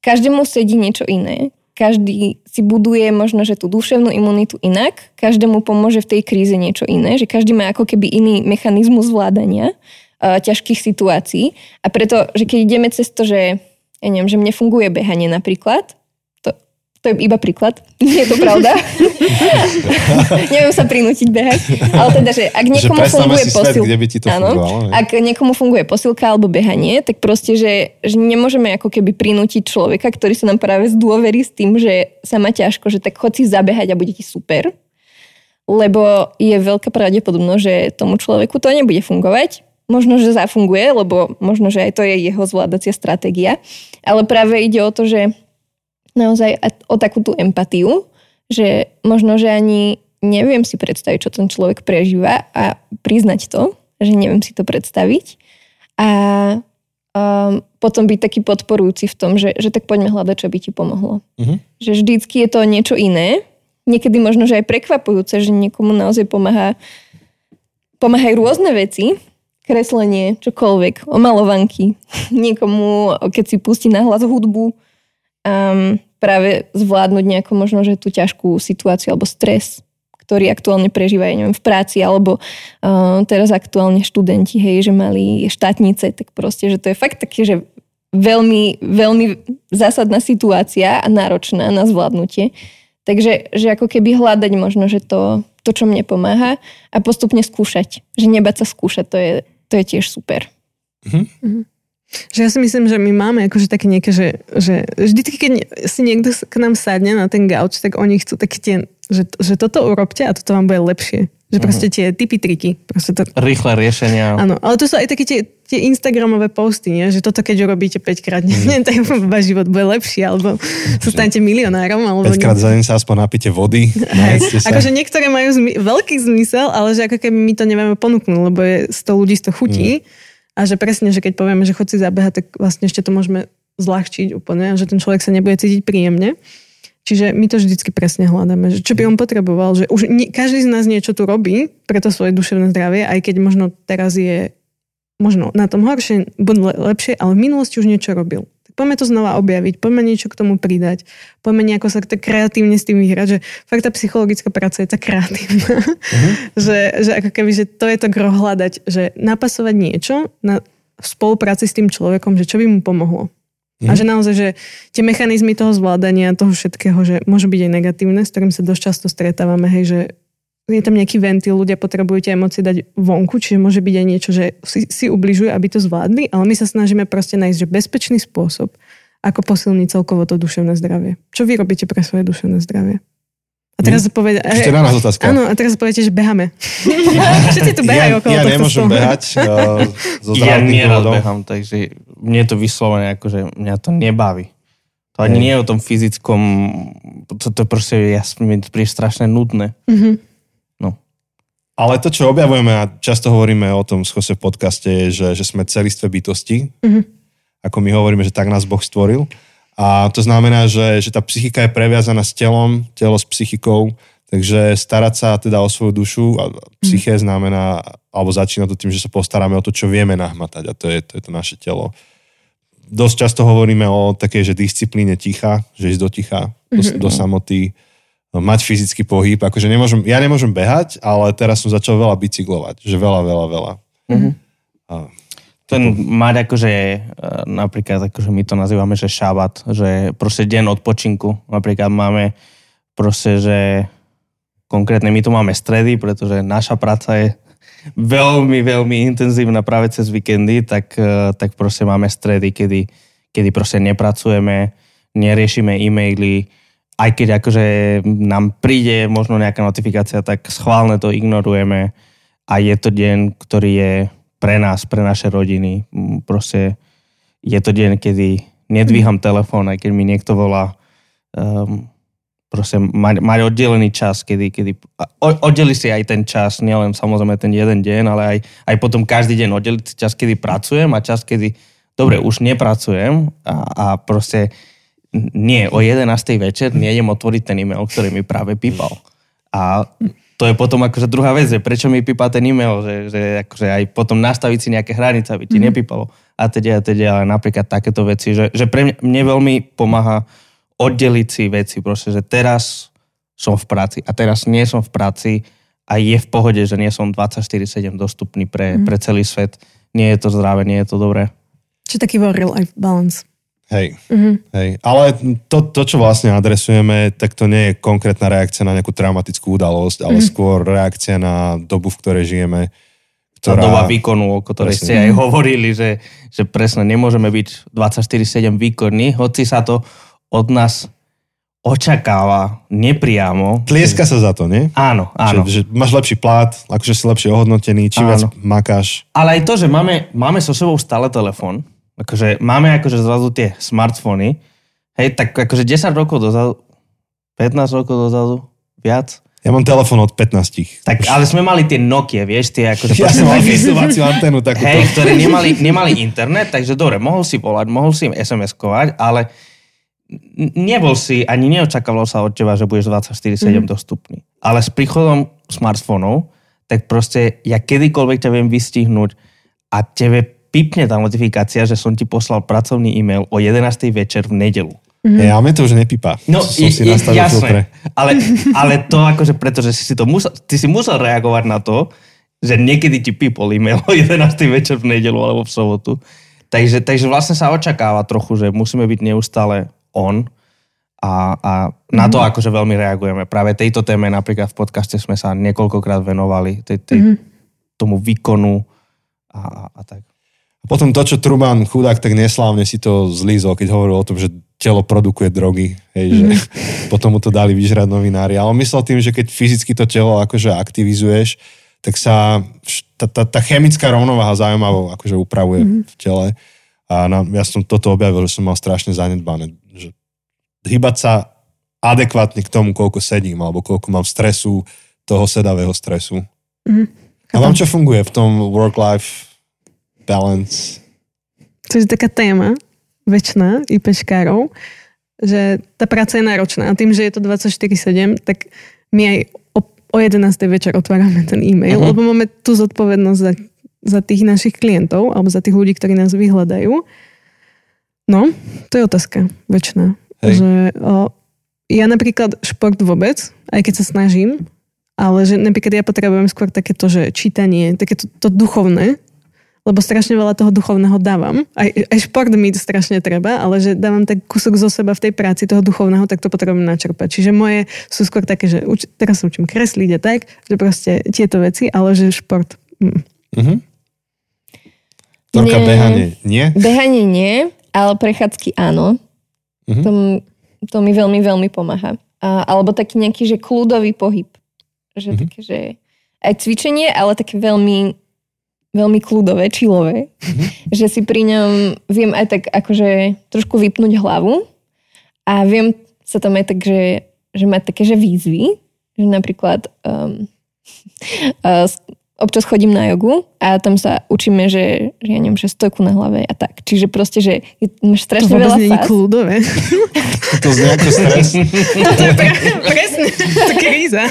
každému sedí niečo iné. Každý si buduje možno, že tú duševnú imunitu inak, každému pomôže v tej kríze niečo iné, že každý má ako keby iný mechanizmus zvládania uh, ťažkých situácií. A preto, že keď ideme cez to, že, ja neviem, že mne funguje behanie napríklad, to, to je iba príklad, nie je to pravda. Neviem sa prinútiť behať. Ale teda, že ak niekomu že funguje posilka, kde by ti to áno, ak niekomu funguje posilka alebo behanie, tak proste, že, že nemôžeme ako keby prinútiť človeka, ktorý sa nám práve zdôverí s tým, že sa má ťažko, že tak chod si zabehať a bude ti super. Lebo je veľká pravdepodobnosť, že tomu človeku to nebude fungovať možno, že zafunguje, lebo možno, že aj to je jeho zvládacia stratégia. Ale práve ide o to, že naozaj o takú tú empatiu, že možno, že ani neviem si predstaviť, čo ten človek prežíva a priznať to, že neviem si to predstaviť. A um, potom byť taký podporujúci v tom, že, že tak poďme hľadať, čo by ti pomohlo. Uh-huh. Že vždycky je to niečo iné. Niekedy možno, že aj prekvapujúce, že niekomu naozaj pomáha pomáhajú rôzne veci, kreslenie, čokoľvek, omalovanky. Niekomu, keď si pustí na hlas hudbu, um, práve zvládnuť nejakú možno, že tú ťažkú situáciu alebo stres, ktorý aktuálne prežívajú neviem, v práci, alebo uh, teraz aktuálne študenti, hej, že mali štátnice, tak proste, že to je fakt také, že veľmi, veľmi zásadná situácia a náročná na zvládnutie. Takže že ako keby hľadať možno, že to, to, čo mne pomáha a postupne skúšať. Že nebať sa skúšať, to je, to je tiež super. Mm-hmm. Že ja si myslím, že my máme akože také nejaké, že, že vždy, keď si niekto k nám sadne na ten gauč, tak oni chcú také tie, že, že toto urobte a toto vám bude lepšie. Že mhm. proste tie typy, triky. Proste to... Rýchle riešenia. Áno, ale to sú aj také tie, tie Instagramové posty, nie? že toto keď urobíte 5 krát, mm. nie, tak váš život bude lepší, alebo sa stanete milionárom. Alebo 5 krát za deň sa aspoň napíte vody. Sa. Akože niektoré majú zmi- veľký zmysel, ale že ako keby my to nevieme ponúknuť, lebo je 100 ľudí 100 chutí. Mm. A že presne, že keď povieme, že chod si zabehať, tak vlastne ešte to môžeme zľahčiť úplne, že ten človek sa nebude cítiť príjemne. Čiže my to vždycky presne hľadáme, že čo by on potreboval, že už nie, každý z nás niečo tu robí pre to svoje duševné zdravie, aj keď možno teraz je možno na tom horšie, bude lepšie, ale v minulosti už niečo robil. Tak poďme to znova objaviť, poďme niečo k tomu pridať, poďme nejako sa tak kreatívne s tým vyhrať, že fakt tá psychologická práca je tak kreatívna, uh-huh. že, že ako keby, že to je to hľadať, že napasovať niečo na, v spolupráci s tým človekom, že čo by mu pomohlo. Mm. A že naozaj, že tie mechanizmy toho zvládania, toho všetkého, že môžu byť aj negatívne, s ktorým sa dosť často stretávame, hej, že, je tam nejaký ventil, ľudia potrebujú tie emócie dať vonku, čiže môže byť aj niečo, že si, si ubližujú, aby to zvládli, ale my sa snažíme proste nájsť že bezpečný spôsob, ako posilniť celkovo to duševné zdravie. Čo vy robíte pre svoje duševné zdravie? A teraz My? povede, Ešte na nás otázka. Áno, a teraz poviete, že beháme. Všetci tu behajú ja, okolo ja tohto nemôžem stola. behať uh, zo Ja nerad behám, takže mne to vyslovene akože mňa to nebaví. To ani Hej. nie je o tom fyzickom, to, to proste ja, mi to príde strašne nudné. Mhm. No. Ale to, čo objavujeme a často hovoríme o tom v Chose v podcaste, je, že, že sme celistvé bytosti. Mhm. Ako my hovoríme, že tak nás Boh stvoril. A to znamená, že, že tá psychika je previazaná s telom, telo s psychikou. Takže starať sa teda o svoju dušu a psyché znamená, alebo začína to tým, že sa postaráme o to, čo vieme nahmatať a to je to, je to naše telo. Dosť často hovoríme o takej, že disciplíne ticha, že ísť do ticha, do, do samoty, mať fyzický pohyb. Akože nemôžem, ja nemôžem behať, ale teraz som začal veľa bicyklovať. Že veľa, veľa, veľa. A, Ten mať akože, e, napríklad akože my to nazývame, že šabat, že proste deň odpočinku. Napríklad máme proste, že konkrétne my tu máme stredy, pretože naša práca je veľmi, veľmi intenzívna práve cez víkendy, tak, e, tak proste máme stredy, kedy, kedy proste nepracujeme, neriešime e-maily, aj keď akože nám príde možno nejaká notifikácia, tak schválne to ignorujeme a je to deň, ktorý je pre nás, pre naše rodiny. Mm, Proste je to deň, kedy nedvíham telefón, aj keď mi niekto volá. Um, proste mať, mať oddelený čas, kedy, kedy oddeli si aj ten čas, nielen samozrejme ten jeden deň, ale aj, aj potom každý deň oddeliť si čas, kedy pracujem a čas, kedy dobre, už nepracujem a, a proste nie, o 11. večer nejdem otvoriť ten e-mail, ktorý mi práve pípal. A to je potom akože druhá vec, že prečo mi pípa ten e-mail, že, že akože aj potom nastaviť si nejaké hranice, aby ti mm. nepípalo a teda a teda, ale napríklad takéto veci, že, že pre mňa, mne veľmi pomáha oddeliť si veci, proste, že teraz som v práci a teraz nie som v práci a je v pohode, že nie som 24-7 dostupný pre, mm. pre celý svet. Nie je to zdravé, nie je to dobré. Čiže taký real life balance. Hej, Mhm. hej. Ale to, to, čo vlastne adresujeme, tak to nie je konkrétna reakcia na nejakú traumatickú udalosť, ale skôr reakcia na dobu, v ktorej žijeme. Tá doba výkonu, o ktorej Presne. ste aj hovorili, že, že presne nemôžeme byť 24-7 výkonní, hoci sa to od nás očakáva nepriamo. Tlieska sa za to, nie? Áno, áno. Že, že máš lepší plat, akože si lepšie ohodnotený, čím viac Áno. makáš. Ale aj to, že máme, máme so sebou stále telefón, akože máme akože zrazu tie smartfóny, hej, tak akože 10 rokov dozadu, 15 rokov dozadu, viac, Ja mám telefón od 15. tak, ale sme mali tie Nokia, vieš, tie akože... Ja som mal vysielaciu anténu takúto. Hej, ktorí nemali, nemali internet, takže dobre, mohol si volať, mohol si im SMS-kovať, ale nebol si, ani neočakávalo sa od teba, že budeš 24-7 dostupný. Ale s príchodom smartfónov, tak proste ja kedykoľvek ťa viem vystihnúť a tebe pipne tá notifikácia, že som ti poslal pracovný e-mail o 11. večer v nedelu. Hej, ale mne to už nepípa. No, som si je, je, nastavil filtre. jasné. Ale, ale to akože preto, že si, si to musel, ty si musel reagovať na to, že niekedy ti pipol e-mail o 11. večer v nedelu alebo v sobotu. Takže, takže vlastne sa očakáva trochu, že musíme byť neustále on a, a na to akože veľmi reagujeme. Práve tejto téme napríklad v podcaste sme sa niekoľkokrát venovali, tej, tej, tomu výkonu a, a, a tak. A potom to, čo Truman chudák tak neslávne si to zlízol, keď hovoril o tom, že telo produkuje drogy, hej, že potom mu to dali vyžrať novinári. Ale on myslel tým, že keď fyzicky to telo akože aktivizuješ, tak sa tá, tá, tá chemická rovnováha zaujímavo akože upravuje v tele. A na, ja som toto objavil, že som mal strašne zanedbané. Že hýbať sa adekvátne k tomu, koľko sedím, alebo koľko mám stresu, toho sedavého stresu. A vám čo funguje v tom work-life balance? To je taká téma väčšiná IPčkárov, že tá práca je náročná a tým, že je to 24-7, tak my aj o, o 11. večer otvárame ten e-mail, uh-huh. lebo máme tú zodpovednosť za, za tých našich klientov alebo za tých ľudí, ktorí nás vyhľadajú. No, to je otázka väčšiná. Hej. Že, o, ja napríklad šport vôbec, aj keď sa snažím, ale že napríklad ja potrebujem skôr takéto, že čítanie, takéto to duchovné, lebo strašne veľa toho duchovného dávam. Aj, aj šport mi strašne treba, ale že dávam tak kúsok zo seba v tej práci toho duchovného, tak to potrebujem načerpať. Čiže moje sú skôr také, že uč, teraz sa učím kresliť a tak, že proste tieto veci, ale že šport... Mm. Mhm. Torka, Nie. behanie, nie? Behanie nie, ale prechádzky áno. Mhm. To, to mi veľmi, veľmi pomáha. A, alebo taký nejaký, že kľudový pohyb. Že Mhm. také, že aj cvičenie, ale také veľmi, veľmi kľudové, čilové. Mhm. Že si pri ňom viem aj tak akože trošku vypnúť hlavu a viem sa tam aj tak, že, že mať také, že výzvy. Že napríklad um, uh, občas chodím na jogu a tam sa učíme, že, že ja neviem, že stojku na hlave a tak. Čiže proste, že je, máš To strašne vôbec veľa nie je fáz. kľudové. To znie ako stres. Presne, to kríza.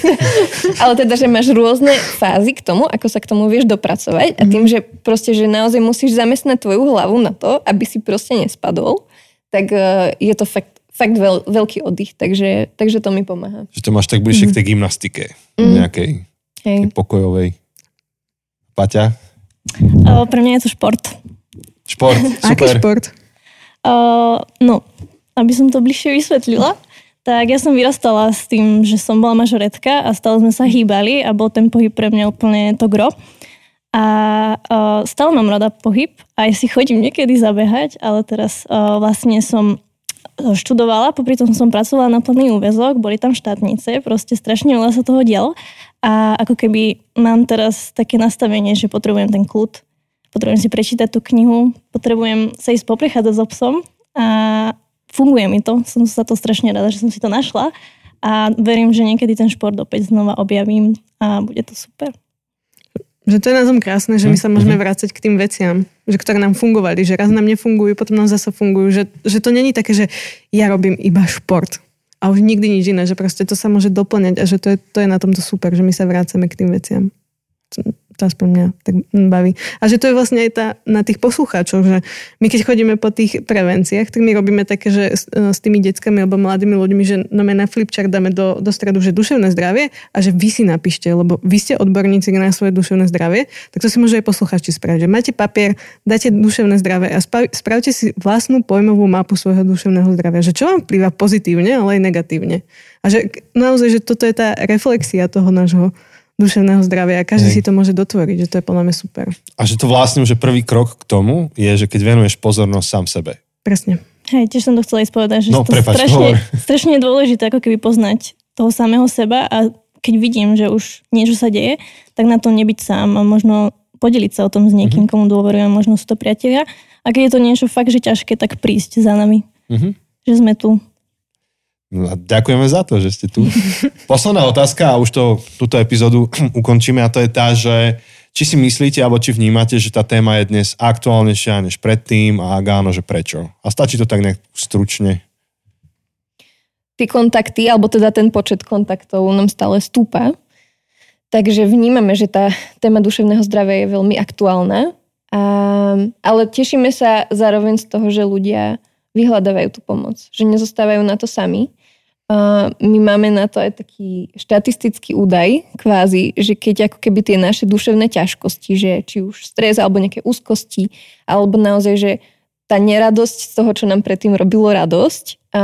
Ale teda, že máš rôzne fázy k tomu, ako sa k tomu vieš dopracovať a tým, že proste, že naozaj musíš zamestnať tvoju hlavu na to, aby si proste nespadol, tak uh, je to fakt, fakt veľ, veľký oddych, takže, takže to mi pomáha. Že to máš tak bližšie k tej gymnastike. Nejakej Hej. pokojovej. Paťa? O, pre mňa je to šport. Šport, Aký super. šport? O, no, aby som to bližšie vysvetlila, tak ja som vyrastala s tým, že som bola mažoretka a stále sme sa hýbali a bol ten pohyb pre mňa úplne to gro. A uh, stále mám rada pohyb, aj si chodím niekedy zabehať, ale teraz uh, vlastne som študovala, popri tom som pracovala na plný úvezok, boli tam štátnice, proste strašne veľa sa toho dialo a ako keby mám teraz také nastavenie, že potrebujem ten kľud, potrebujem si prečítať tú knihu, potrebujem sa ísť poprechádzať so psom a funguje mi to, som sa to strašne rada, že som si to našla. A verím, že niekedy ten šport opäť znova objavím a bude to super. Že to je na tom krásne, že my sa môžeme vrácať k tým veciam, že ktoré nám fungovali, že raz nám nefungujú, potom nám zase fungujú, že, že to není také, že ja robím iba šport a už nikdy nič iné, že proste to sa môže doplňať a že to je, to je na tomto super, že my sa vrácame k tým veciam. To, aspoň mňa tak baví. A že to je vlastne aj tá, na tých poslucháčoch, že my keď chodíme po tých prevenciách, tak my robíme také, že s, e, s tými deckami alebo mladými ľuďmi, že no na flipchart dáme do, do stredu, že duševné zdravie a že vy si napíšte, lebo vy ste odborníci na svoje duševné zdravie, tak to si môžu aj poslucháči spraviť. Že máte papier, dáte duševné zdravie a spav, spravte si vlastnú pojmovú mapu svojho duševného zdravia. Že čo vám vplyva pozitívne, ale aj negatívne. A že naozaj, že toto je tá reflexia toho nášho duševného zdravia a každý Hej. si to môže dotvoriť, že to je podľa mňa super. A že to vlastne už je prvý krok k tomu, je, že keď venuješ pozornosť sám sebe. Presne. Hej, tiež som to chcela ísť povedať, že No, to prepáč, strašne, hovor. strašne dôležité ako keby poznať toho samého seba a keď vidím, že už niečo sa deje, tak na to nebyť sám a možno podeliť sa o tom s niekým, komu dôverujem, možno sú to priatelia. A keď je to niečo fakt, že ťažké, tak prísť za nami. Mhm. Že sme tu. No ďakujeme za to, že ste tu. Posledná otázka a už to, túto epizódu ukončíme a to je tá, že či si myslíte alebo či vnímate, že tá téma je dnes aktuálnejšia než predtým a ak áno, že prečo? A stačí to tak nejak stručne. Tí kontakty, alebo teda ten počet kontaktov nám stále stúpa. Takže vnímame, že tá téma duševného zdravia je veľmi aktuálna. A, ale tešíme sa zároveň z toho, že ľudia vyhľadávajú tú pomoc, že nezostávajú na to sami. My máme na to aj taký štatistický údaj, kvázi, že keď ako keby tie naše duševné ťažkosti, že či už stres alebo nejaké úzkosti, alebo naozaj, že tá neradosť z toho, čo nám predtým robilo radosť, a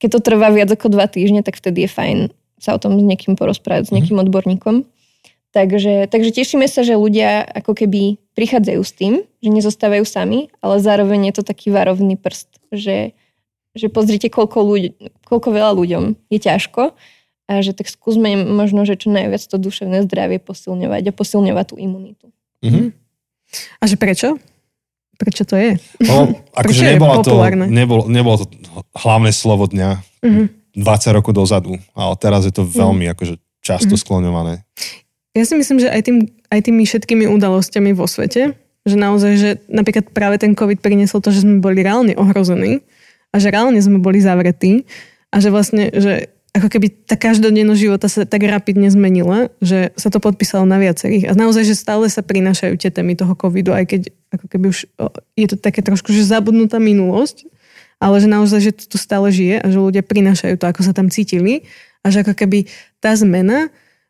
keď to trvá viac ako dva týždne, tak vtedy je fajn sa o tom s niekým porozprávať, s nejakým odborníkom. Takže, takže tešíme sa, že ľudia ako keby prichádzajú s tým, že nezostávajú sami, ale zároveň je to taký varovný prst, že, že pozrite, koľko, ľudí, koľko veľa ľuďom je ťažko a že tak skúsme im možno, že čo najviac to duševné zdravie posilňovať a posilňovať tú imunitu. Mhm. A že prečo? Prečo to je? No, akože nebola to, populárne? nebol, nebolo to hlavné slovo dňa Mhm. 20 rokov dozadu, ale teraz je to veľmi akože často skloňované. Ja si myslím, že aj, tým, aj tými všetkými udalosťami vo svete, že naozaj, že napríklad práve ten COVID priniesol to, že sme boli reálne ohrození a že reálne sme boli zavretí a že vlastne, že ako keby tá každodennosť života sa tak rapidne zmenila, že sa to podpísalo na viacerých. A naozaj, že stále sa prinášajú tie témy toho covidu, aj keď ako keby už je to také trošku, že zabudnutá minulosť, ale že naozaj, že to tu stále žije a že ľudia prinášajú to, ako sa tam cítili a že ako keby tá zmena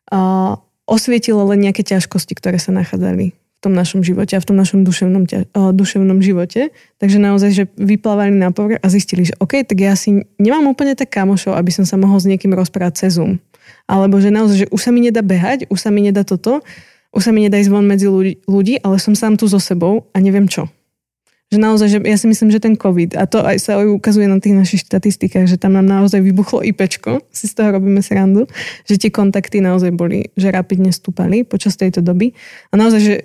a, osvietila len nejaké ťažkosti, ktoré sa nachádzali v tom našom živote a v tom našom duševnom, ťa, o, duševnom živote. Takže naozaj, že vyplávali na povrch a zistili, že OK, tak ja si nemám úplne tak kamošov, aby som sa mohol s niekým rozprávať cez Zoom. Alebo že naozaj, že už sa mi nedá behať, už sa mi nedá toto, už sa mi nedá ísť von medzi ľudí, ľudí ale som sám tu so sebou a neviem čo. Že naozaj, že ja si myslím, že ten COVID, a to aj sa aj ukazuje na tých našich štatistikách, že tam nám naozaj vybuchlo IPčko, si z toho robíme srandu, že tie kontakty naozaj boli, že rapidne stúpali počas tejto doby. A naozaj, že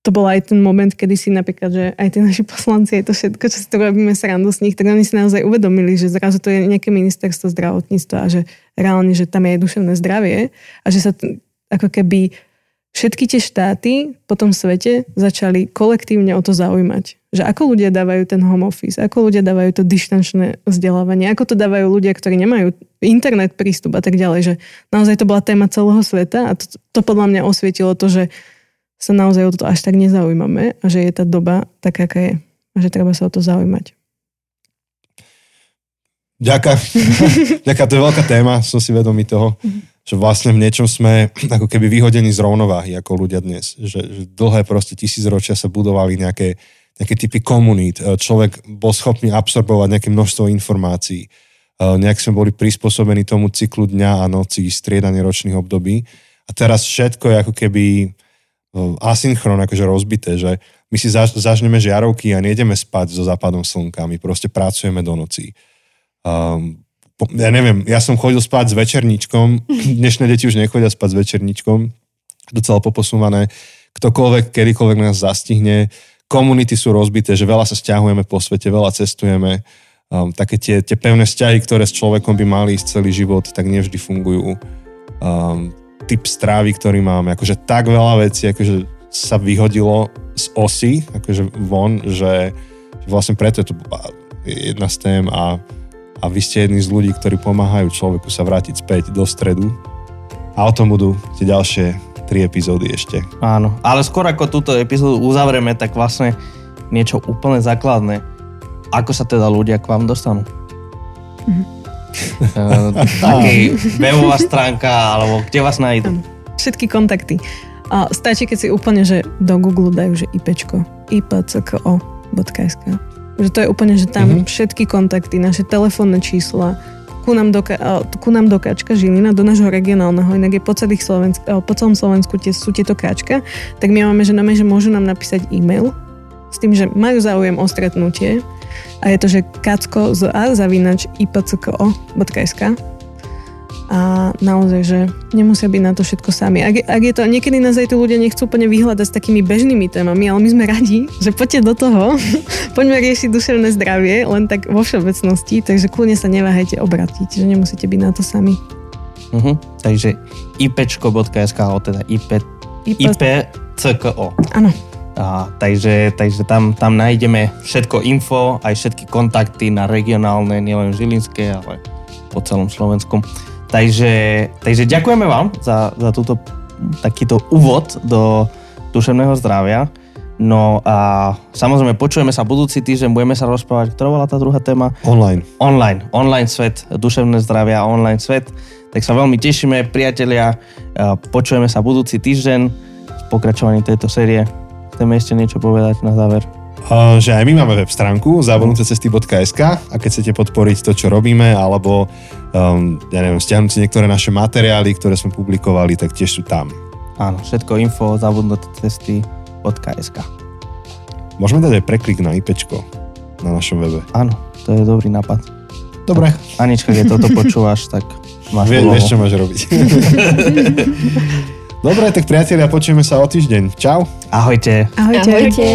to bol aj ten moment, kedy si napríklad, že aj tí naši poslanci, aj to všetko, čo si to robíme srandu z nich, tak oni si naozaj uvedomili, že zrazu to je nejaké ministerstvo zdravotníctva a že reálne, že tam je aj duševné zdravie a že sa t- ako keby všetky tie štáty po tom svete začali kolektívne o to zaujímať. Že ako ľudia dávajú ten home office, ako ľudia dávajú to dištančné vzdelávanie, ako to dávajú ľudia, ktorí nemajú internet prístup a tak ďalej. Že naozaj to bola téma celého sveta a to, to podľa mňa osvietilo to, že sa naozaj o to až tak nezaujímame a že je tá doba taká, aká je. A že treba sa o to zaujímať. Ďaká. Ďaká, to je veľká téma, som si vedomý toho, že vlastne v niečom sme ako keby vyhodení z rovnováhy ako ľudia dnes. Že, že dlhé proste tisícročia sa budovali nejaké, nejaké typy komunít. E, človek bol schopný absorbovať nejaké množstvo informácií. E, nejak sme boli prispôsobení tomu cyklu dňa a noci, striedanie ročných období. A teraz všetko je ako keby asynchron, akože rozbité, že my si zaž, zažneme žiarovky a nejdeme spať so západom slnka, my proste pracujeme do noci. Um, ja neviem, ja som chodil spať s večerníčkom, dnešné deti už nechodia spať s večerníčkom, docela poposúvané, ktokoľvek, kedykoľvek nás zastihne, komunity sú rozbité, že veľa sa stiahujeme po svete, veľa cestujeme, um, také tie, tie pevné vzťahy, ktoré s človekom by mali ísť celý život, tak nevždy fungujú. Um, typ strávy, ktorý máme, akože tak veľa vecí, akože sa vyhodilo z osy, akože von, že, že vlastne preto je to jedna z tém a a vy ste jedni z ľudí, ktorí pomáhajú človeku sa vrátiť späť do stredu. A o tom budú tie ďalšie tri epizódy ešte. Áno, ale skôr ako túto epizódu uzavrieme, tak vlastne niečo úplne základné. Ako sa teda ľudia k vám dostanú? Taký webová stránka, alebo kde vás nájdú? Všetky kontakty. A stačí, keď si úplne, že do Google dajú, že IPčko, ipcko.sk že to je úplne, že tam mm-hmm. všetky kontakty, naše telefónne čísla, ku nám, do, ku nám do Kačka Žilina, do nášho regionálneho, inak je po, celých Slovensk, po celom Slovensku tie, sú tieto Kačka, tak my máme, že, máme, že môžu nám napísať e-mail s tým, že majú záujem o stretnutie a je to, že kacko z a zavinač ipcko.sk a naozaj, že nemusia byť na to všetko sami. Ak, ak je to, niekedy nás aj tí ľudia nechcú úplne vyhľadať s takými bežnými témami, ale my sme radi, že poďte do toho, poďme riešiť duševné zdravie, len tak vo všeobecnosti, takže kľudne sa neváhajte obratiť, že nemusíte byť na to sami. Uh-huh. Takže ipčko.sk, alebo teda IP, IP... IPCKO. Áno. A, takže takže tam, tam nájdeme všetko info, aj všetky kontakty na regionálne, nielen žilinské, ale po celom Slovensku. Takže, takže ďakujeme vám za, za túto, takýto úvod do duševného zdravia. No a samozrejme počujeme sa budúci týždeň, budeme sa rozprávať, ktorá bola tá druhá téma? Online. Online, online svet, duševné zdravia, online svet. Tak sa veľmi tešíme, priatelia. Počujeme sa budúci týždeň v pokračovaní tejto série. Chceme ešte niečo povedať na záver? Že aj my máme web stránku zabudnutecesty.sk a keď chcete podporiť to, čo robíme, alebo um, ja neviem, stiahnuť si niektoré naše materiály, ktoré sme publikovali, tak tiež sú tam. Áno, všetko info zabudnutecesty.sk Môžeme dať aj preklik na IPčko na našom webe. Áno, to je dobrý nápad. Dobre. Tak, Anička, keď toto počúvaš, tak máš Vie, Vieš, čo máš robiť. Dobre, tak priatelia, počujeme sa o týždeň. Čau. Ahojte. Ahojte. Ahojte.